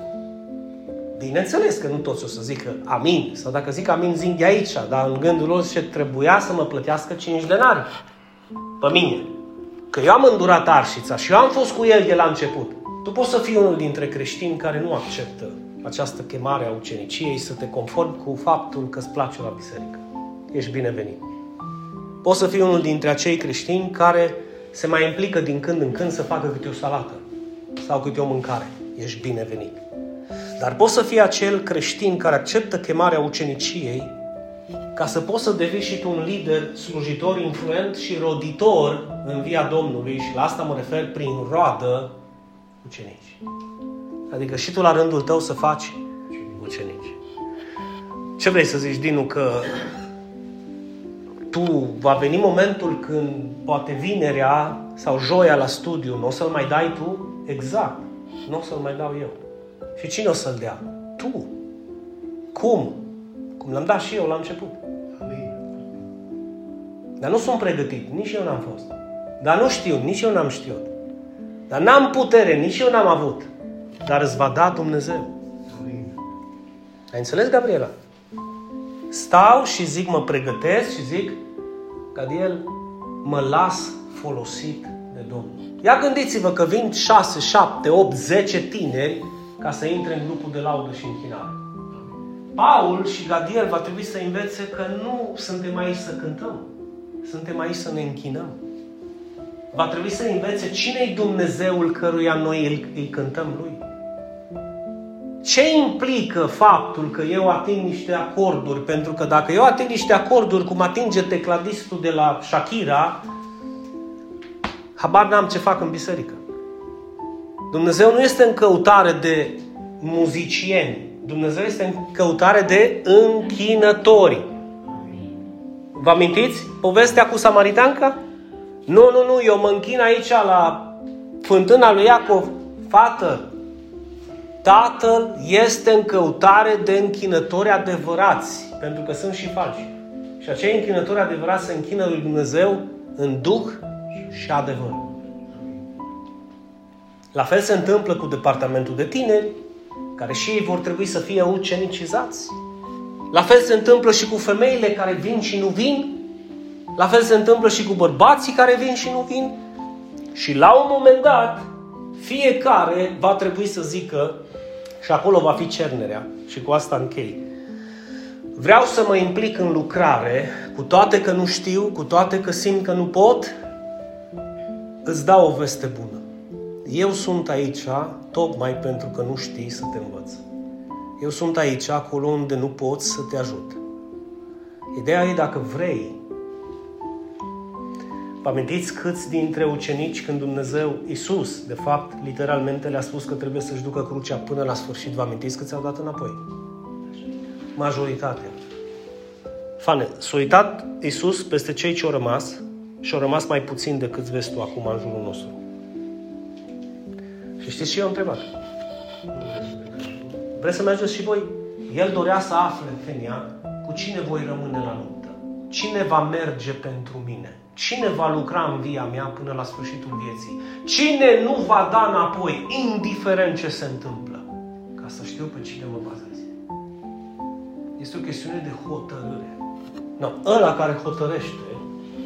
Bineînțeles că nu toți o să zică amin. Sau dacă zic amin, zic de aici. Dar în gândul lor ce trebuia să mă plătească 5 denari. Pe mine. Că eu am îndurat arșița și eu am fost cu el de la început. Tu poți să fii unul dintre creștini care nu acceptă această chemare a uceniciei să te conformi cu faptul că îți place la biserică. Ești binevenit. Poți să fii unul dintre acei creștini care se mai implică din când în când să facă câte o salată sau câte o mâncare. Ești binevenit. Dar poți să fii acel creștin care acceptă chemarea uceniciei ca să poți să devii și tu un lider, slujitor, influent și roditor în via Domnului și la asta mă refer prin roadă ucenici. Adică și tu la rândul tău să faci ucenici. Ce vrei să zici, Dinu, că tu va veni momentul când poate vinerea sau joia la studiu nu o să-l mai dai tu? Exact. Nu o să-l mai dau eu. Și cine o să-l dea? Tu. Cum? Cum l-am dat și eu la început. Amin. Dar nu sunt pregătit. Nici eu n-am fost. Dar nu știu. Nici eu n-am știut. Dar n-am putere. Nici eu n-am avut. Dar îți va da Dumnezeu. Amin. Ai înțeles, Gabriela? Stau și zic, mă pregătesc și zic, Cadiel, mă las folosit de Domnul. Ia gândiți-vă că vin 6, 7, 8, 10 tineri ca să intre în grupul de laudă și închinare. Paul și Gadiel va trebui să învețe că nu suntem aici să cântăm, suntem aici să ne închinăm. Va trebui să învețe cine e Dumnezeul căruia noi îi, îi cântăm Lui. Ce implică faptul că eu ating niște acorduri? Pentru că dacă eu ating niște acorduri cum atinge tecladistul de la Shakira, habar n-am ce fac în biserică. Dumnezeu nu este în căutare de muzicieni. Dumnezeu este în căutare de închinători. Vă amintiți povestea cu Samaritanca? Nu, nu, nu, eu mă închin aici la fântâna lui Iacov. Fată, Tatăl este în căutare de închinători adevărați, pentru că sunt și falși. Și acei închinători adevărați se închină lui Dumnezeu în duh și adevăr. La fel se întâmplă cu departamentul de tineri, care și ei vor trebui să fie ucenicizați. La fel se întâmplă și cu femeile care vin și nu vin. La fel se întâmplă și cu bărbații care vin și nu vin. Și la un moment dat, fiecare va trebui să zică Și acolo va fi cernerea. Și cu asta închei. Vreau să mă implic în lucrare, cu toate că nu știu, cu toate că simt că nu pot, îți dau o veste bună. Eu sunt aici tocmai pentru că nu știi să te învăț. Eu sunt aici acolo unde nu pot să te ajut. Ideea e dacă vrei. Vă amintiți câți dintre ucenici când Dumnezeu, Isus, de fapt, literalmente le-a spus că trebuie să-și ducă crucea până la sfârșit, vă amintiți câți au dat înapoi? Majoritatea. Fane, s-a uitat Isus peste cei ce au rămas și au rămas mai puțin decât vezi tu acum în jurul nostru. Și știți ce i-a întrebat? Vreți să mergeți și voi? El dorea să afle, Fenia, cu cine voi rămâne la luptă. Cine va merge pentru mine? Cine va lucra în via mea până la sfârșitul vieții? Cine nu va da înapoi, indiferent ce se întâmplă? Ca să știu pe cine mă bazez. Este o chestiune de hotărâre. No, ăla care hotărăște,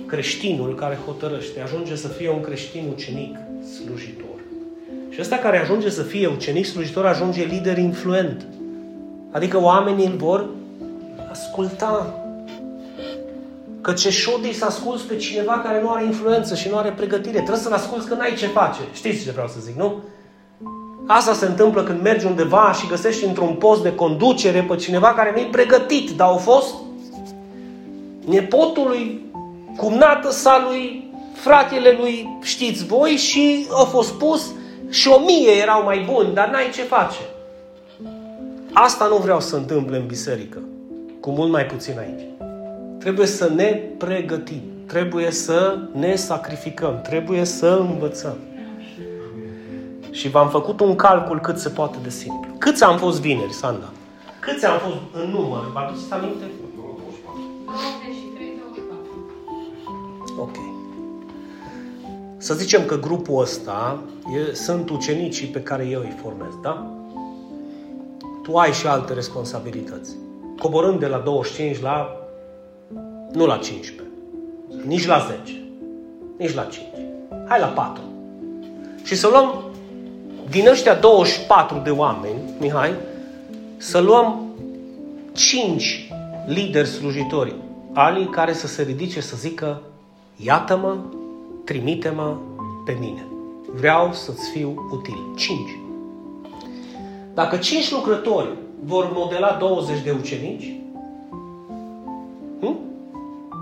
creștinul care hotărăște, ajunge să fie un creștin ucenic slujitor. Și ăsta care ajunge să fie ucenic slujitor ajunge lider influent. Adică oamenii îl vor asculta. Că ce șodii să asculți pe cineva care nu are influență și nu are pregătire. Trebuie să-l asculți că n-ai ce face. Știți ce vreau să zic, nu? Asta se întâmplă când mergi undeva și găsești într-un post de conducere pe cineva care nu-i pregătit, dar au fost nepotului, cumnată sa lui, fratele lui, știți voi, și au fost pus și o mie erau mai buni, dar n-ai ce face. Asta nu vreau să întâmple în biserică, cu mult mai puțin aici. Trebuie să ne pregătim, trebuie să ne sacrificăm, trebuie să învățăm. Și v-am făcut un calcul cât se poate de simplu. Câți am fost vineri, Sanda? Câți am fost în număr? Vă aduceți aminte? Ok. Să zicem că grupul ăsta e, sunt ucenicii pe care eu îi formez, da? Tu ai și alte responsabilități. Coborând de la 25 la... nu la 15. Nici la 10. Nici la 5. Hai la 4. Și să luăm din ăștia 24 de oameni, Mihai, să luăm 5 lideri slujitori alii care să se ridice să zică Iată-mă, trimite-mă pe mine. Vreau să-ți fiu util. 5. Dacă 5 lucrători vor modela 20 de ucenici, hm?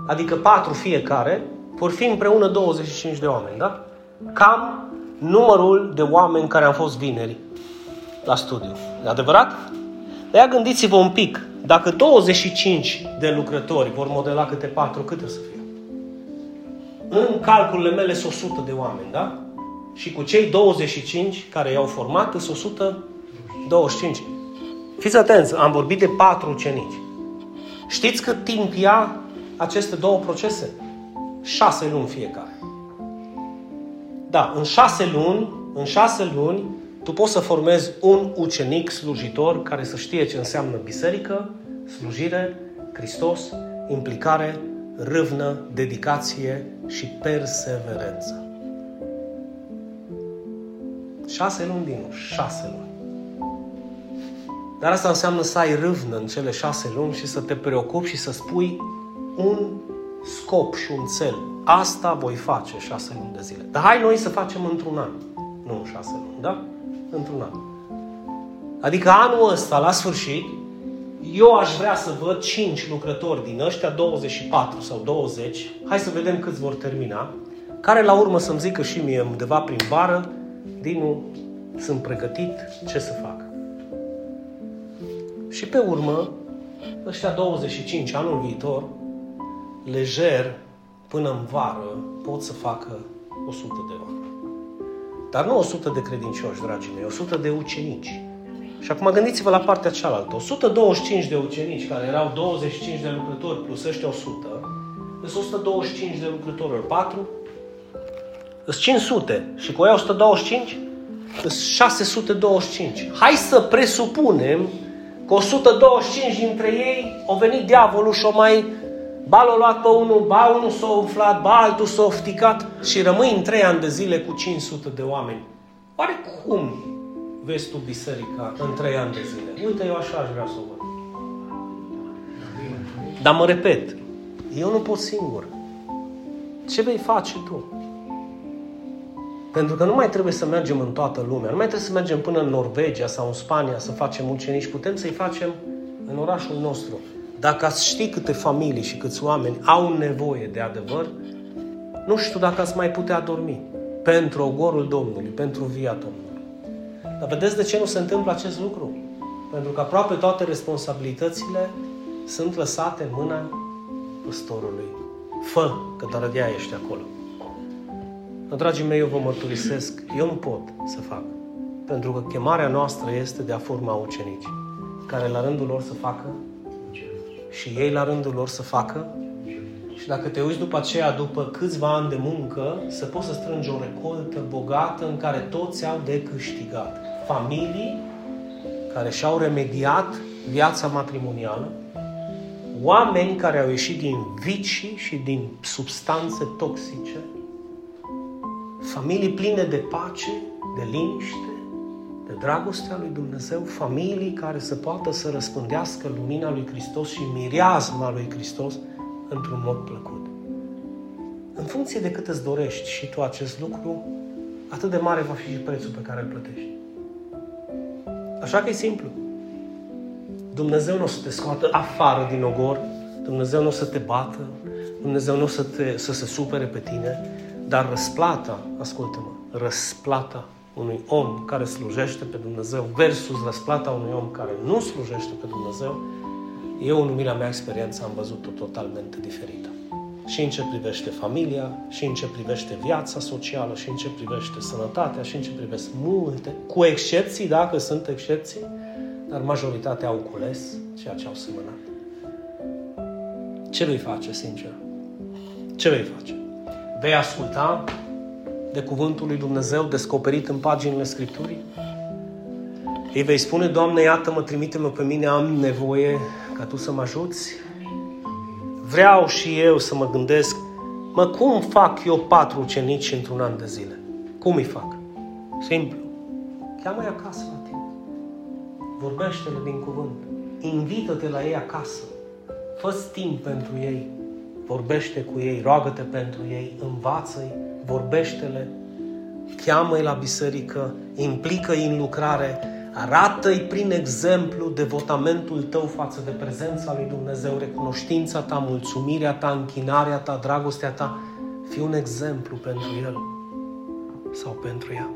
adică 4 fiecare, vor fi împreună 25 de oameni, da? Cam numărul de oameni care am fost vineri la studiu. E adevărat? De aia gândiți-vă un pic. Dacă 25 de lucrători vor modela câte 4, cât o să fie? în calculele mele sunt 100 de oameni, da? Și cu cei 25 care i-au format, sunt 125. Fiți atenți, am vorbit de patru ucenici. Știți cât timp ia aceste două procese? Șase luni fiecare. Da, în șase luni, în șase luni, tu poți să formezi un ucenic slujitor care să știe ce înseamnă biserică, slujire, Hristos, implicare, râvnă, dedicație și perseverență. Șase luni din nou, șase luni. Dar asta înseamnă să ai râvnă în cele șase luni și să te preocupi și să spui un scop și un cel. Asta voi face șase luni de zile. Dar hai noi să facem într-un an. Nu în șase luni, da? Într-un an. Adică anul ăsta, la sfârșit, eu aș vrea să văd 5 lucrători din ăștia, 24 sau 20, hai să vedem câți vor termina, care la urmă să-mi zică și mie undeva prin vară, Dinu, sunt pregătit, ce să fac? Și pe urmă, ăștia 25, anul viitor, lejer, până în vară, pot să facă 100 de oameni. Dar nu 100 de credincioși, dragii mei, 100 de ucenici și acum gândiți-vă la partea cealaltă. 125 de ucenici, care erau 25 de lucrători, plus ăștia 100, sunt 125 de lucrători ori 4, sunt 500. Și cu aia 125, sunt 625. Hai să presupunem că 125 dintre ei au venit diavolul și au mai ba l-a luat pe unul, ba unul s-a umflat, ba altul s-a ofticat și rămâi în 3 ani de zile cu 500 de oameni. Oare cum vezi tu biserica în trei ani de zile? Uite, eu așa aș vrea să o văd. Dar mă repet, eu nu pot singur. Ce vei face tu? Pentru că nu mai trebuie să mergem în toată lumea, nu mai trebuie să mergem până în Norvegia sau în Spania să facem ucenici, putem să-i facem în orașul nostru. Dacă ați ști câte familii și câți oameni au nevoie de adevăr, nu știu dacă ați mai putea dormi pentru ogorul Domnului, pentru via Domnului. Dar vedeți de ce nu se întâmplă acest lucru? Pentru că aproape toate responsabilitățile sunt lăsate în mâna păstorului. Fă, că doar de ești acolo. Dragii mei, eu vă mărturisesc, eu nu pot să fac. Pentru că chemarea noastră este de a forma ucenici, care la rândul lor să facă și ei la rândul lor să facă și dacă te uiți după aceea, după câțiva ani de muncă, să poți să strângi o recoltă bogată în care toți au de câștigat. Familii care și-au remediat viața matrimonială, oameni care au ieșit din vicii și din substanțe toxice, familii pline de pace, de liniște, de dragostea lui Dumnezeu, familii care să poată să răspândească lumina lui Hristos și mireazma lui Hristos într-un mod plăcut. În funcție de cât îți dorești și tu acest lucru, atât de mare va fi și prețul pe care îl plătești. Așa că e simplu. Dumnezeu nu o să te scoată afară din ogor, Dumnezeu nu o să te bată, Dumnezeu nu o să, te, să se supere pe tine, dar răsplata, ascultă-mă, răsplata unui om care slujește pe Dumnezeu versus răsplata unui om care nu slujește pe Dumnezeu, eu în umila mea experiență am văzut-o totalmente diferită. Și în ce privește familia, și în ce privește viața socială, și în ce privește sănătatea, și în ce privește multe, cu excepții, dacă sunt excepții, dar majoritatea au cules ceea ce au semănat. Ce vei face, sincer? Ce vei face? Vei asculta de cuvântul lui Dumnezeu descoperit în paginile Scripturii? Îi vei spune, Doamne, iată-mă, trimite-mă pe mine, am nevoie ca Tu să mă ajuți? Vreau și eu să mă gândesc, mă, cum fac eu patru ucenici într-un an de zile? Cum îi fac? Simplu. Cheamă-i acasă la tine. Vorbește-le din cuvânt. Invită-te la ei acasă. fă timp pentru ei. Vorbește cu ei, roagă-te pentru ei, învață-i, vorbește-le, cheamă-i la biserică, implică-i în lucrare, Arată-i prin exemplu devotamentul tău față de prezența lui Dumnezeu, recunoștința ta, mulțumirea ta, închinarea ta, dragostea ta. Fii un exemplu pentru el sau pentru ea.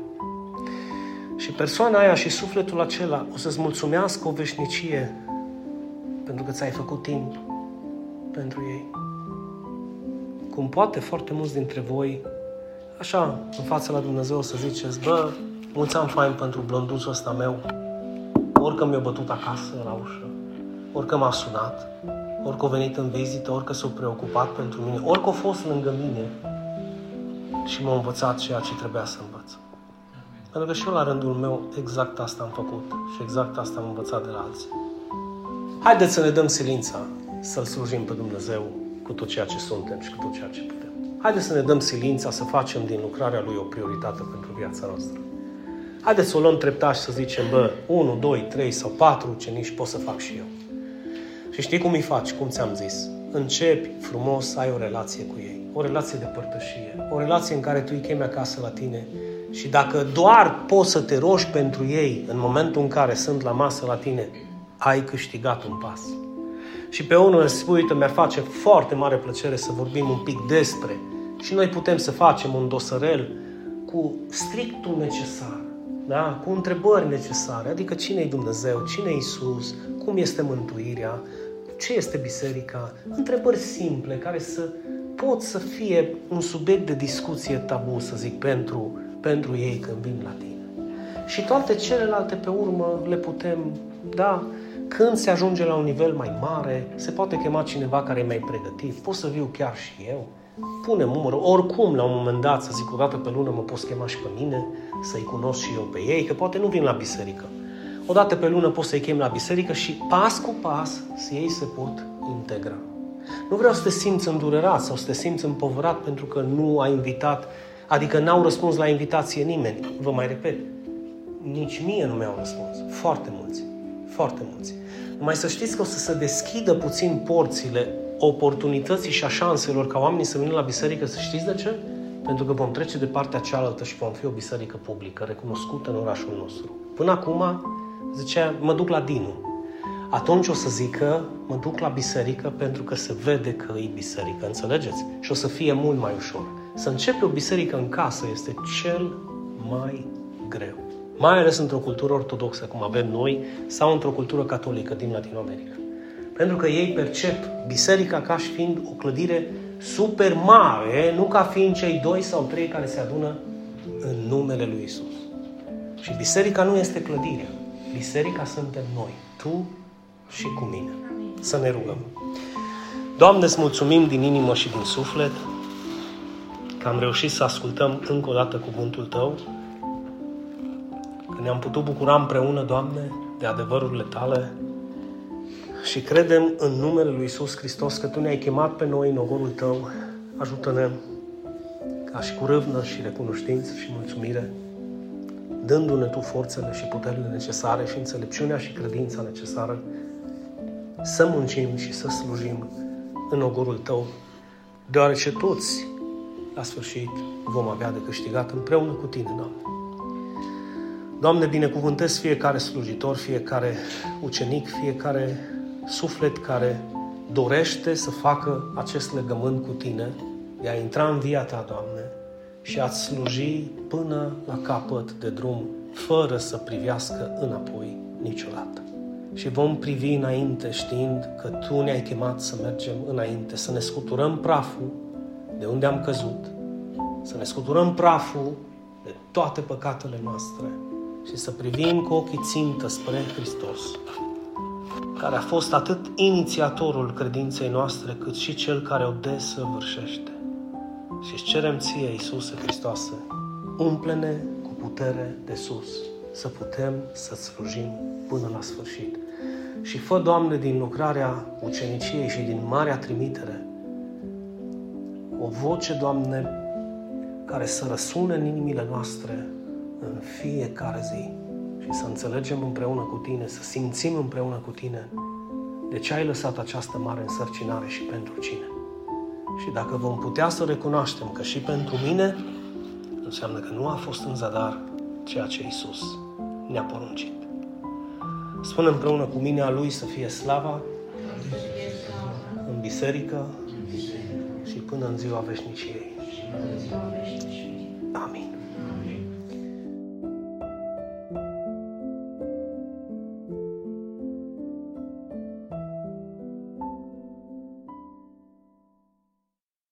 Și persoana aia și sufletul acela o să-ți mulțumească o veșnicie pentru că ți-ai făcut timp pentru ei. Cum poate foarte mulți dintre voi, așa, în fața la Dumnezeu, o să ziceți, bă, Mulțumim fain pentru blonduțul ăsta meu. Orică mi-a bătut acasă la ușă, orică m-a sunat, orică a venit în vizită, orică s-a preocupat pentru mine, orică a fost lângă mine și m-a învățat ceea ce trebuia să învăț. Pentru că și eu la rândul meu exact asta am făcut și exact asta am învățat de la alții. Haideți să ne dăm silința să-L slujim pe Dumnezeu cu tot ceea ce suntem și cu tot ceea ce putem. Haideți să ne dăm silința să facem din lucrarea Lui o prioritate pentru viața noastră. Haideți să o luăm treptat și să zicem, bă, 1, 2, 3 sau 4 ucenici pot să fac și eu. Și știi cum îi faci, cum ți-am zis? Începi frumos să ai o relație cu ei, o relație de părtășie, o relație în care tu îi chemi acasă la tine și dacă doar poți să te rogi pentru ei în momentul în care sunt la masă la tine, ai câștigat un pas. Și pe unul îți spui, uite, mi-ar face foarte mare plăcere să vorbim un pic despre. Și noi putem să facem un dosărel cu strictul necesar da? cu întrebări necesare, adică cine e Dumnezeu, cine e Isus, cum este mântuirea, ce este biserica, întrebări simple care să pot să fie un subiect de discuție tabu, să zic, pentru, pentru ei când vin la tine. Și toate celelalte pe urmă le putem, da, când se ajunge la un nivel mai mare, se poate chema cineva care e mai pregătit, pot să viu chiar și eu, punem umărul, oricum la un moment dat, să zic, o dată pe lună mă poți chema și pe mine, să-i cunosc și eu pe ei, că poate nu vin la biserică. O dată pe lună poți să-i chem la biserică și pas cu pas să ei se pot integra. Nu vreau să te simți îndurerat sau să te simți împovărat pentru că nu ai invitat, adică n-au răspuns la invitație nimeni. Vă mai repet, Nici mie nu mi-au răspuns. Foarte mulți. Foarte mulți. Numai să știți că o să se deschidă puțin porțile oportunității și a șanselor ca oamenii să vină la biserică, să știți de ce? Pentru că vom trece de partea cealaltă și vom fi o biserică publică, recunoscută în orașul nostru. Până acum, zicea, mă duc la Dinu. Atunci o să zică, mă duc la biserică pentru că se vede că e biserică, înțelegeți? Și o să fie mult mai ușor. Să începi o biserică în casă este cel mai greu. Mai ales într-o cultură ortodoxă, cum avem noi, sau într-o cultură catolică din Latinoamerica. Pentru că ei percep biserica ca și fiind o clădire super mare, nu ca fiind cei doi sau trei care se adună în numele lui Isus. Și biserica nu este clădirea. Biserica suntem noi, tu și cu mine. Să ne rugăm. Doamne, îți mulțumim din inimă și din suflet că am reușit să ascultăm încă o dată cuvântul Tău, că ne-am putut bucura împreună, Doamne, de adevărurile Tale și credem în numele Lui Isus Hristos că Tu ne-ai chemat pe noi în ogorul Tău. Ajută-ne ca și cu râvnă și recunoștință și mulțumire, dându-ne Tu forțele și puterile necesare și înțelepciunea și credința necesară să muncim și să slujim în ogorul Tău, deoarece toți, la sfârșit, vom avea de câștigat împreună cu Tine, Doamne. Doamne, binecuvântez fiecare slujitor, fiecare ucenic, fiecare suflet care dorește să facă acest legământ cu Tine, de a intra în via Ta, Doamne, și a-ți sluji până la capăt de drum, fără să privească înapoi niciodată. Și vom privi înainte știind că Tu ne-ai chemat să mergem înainte, să ne scuturăm praful de unde am căzut, să ne scuturăm praful de toate păcatele noastre și să privim cu ochii țintă spre Hristos, care a fost atât inițiatorul credinței noastre, cât și cel care o desăvârșește. Și îți cerem ție, Iisuse Hristoase, umple-ne cu putere de sus, să putem să slujim până la sfârșit. Și fă, Doamne, din lucrarea uceniciei și din marea trimitere, o voce, Doamne, care să răsune în inimile noastre în fiecare zi și să înțelegem împreună cu Tine, să simțim împreună cu Tine de ce ai lăsat această mare însărcinare și pentru cine. Și dacă vom putea să recunoaștem că și pentru mine, înseamnă că nu a fost în zadar ceea ce Isus ne-a poruncit. Spune împreună cu mine a Lui să fie slava în biserică și până în ziua veșniciei. Amin.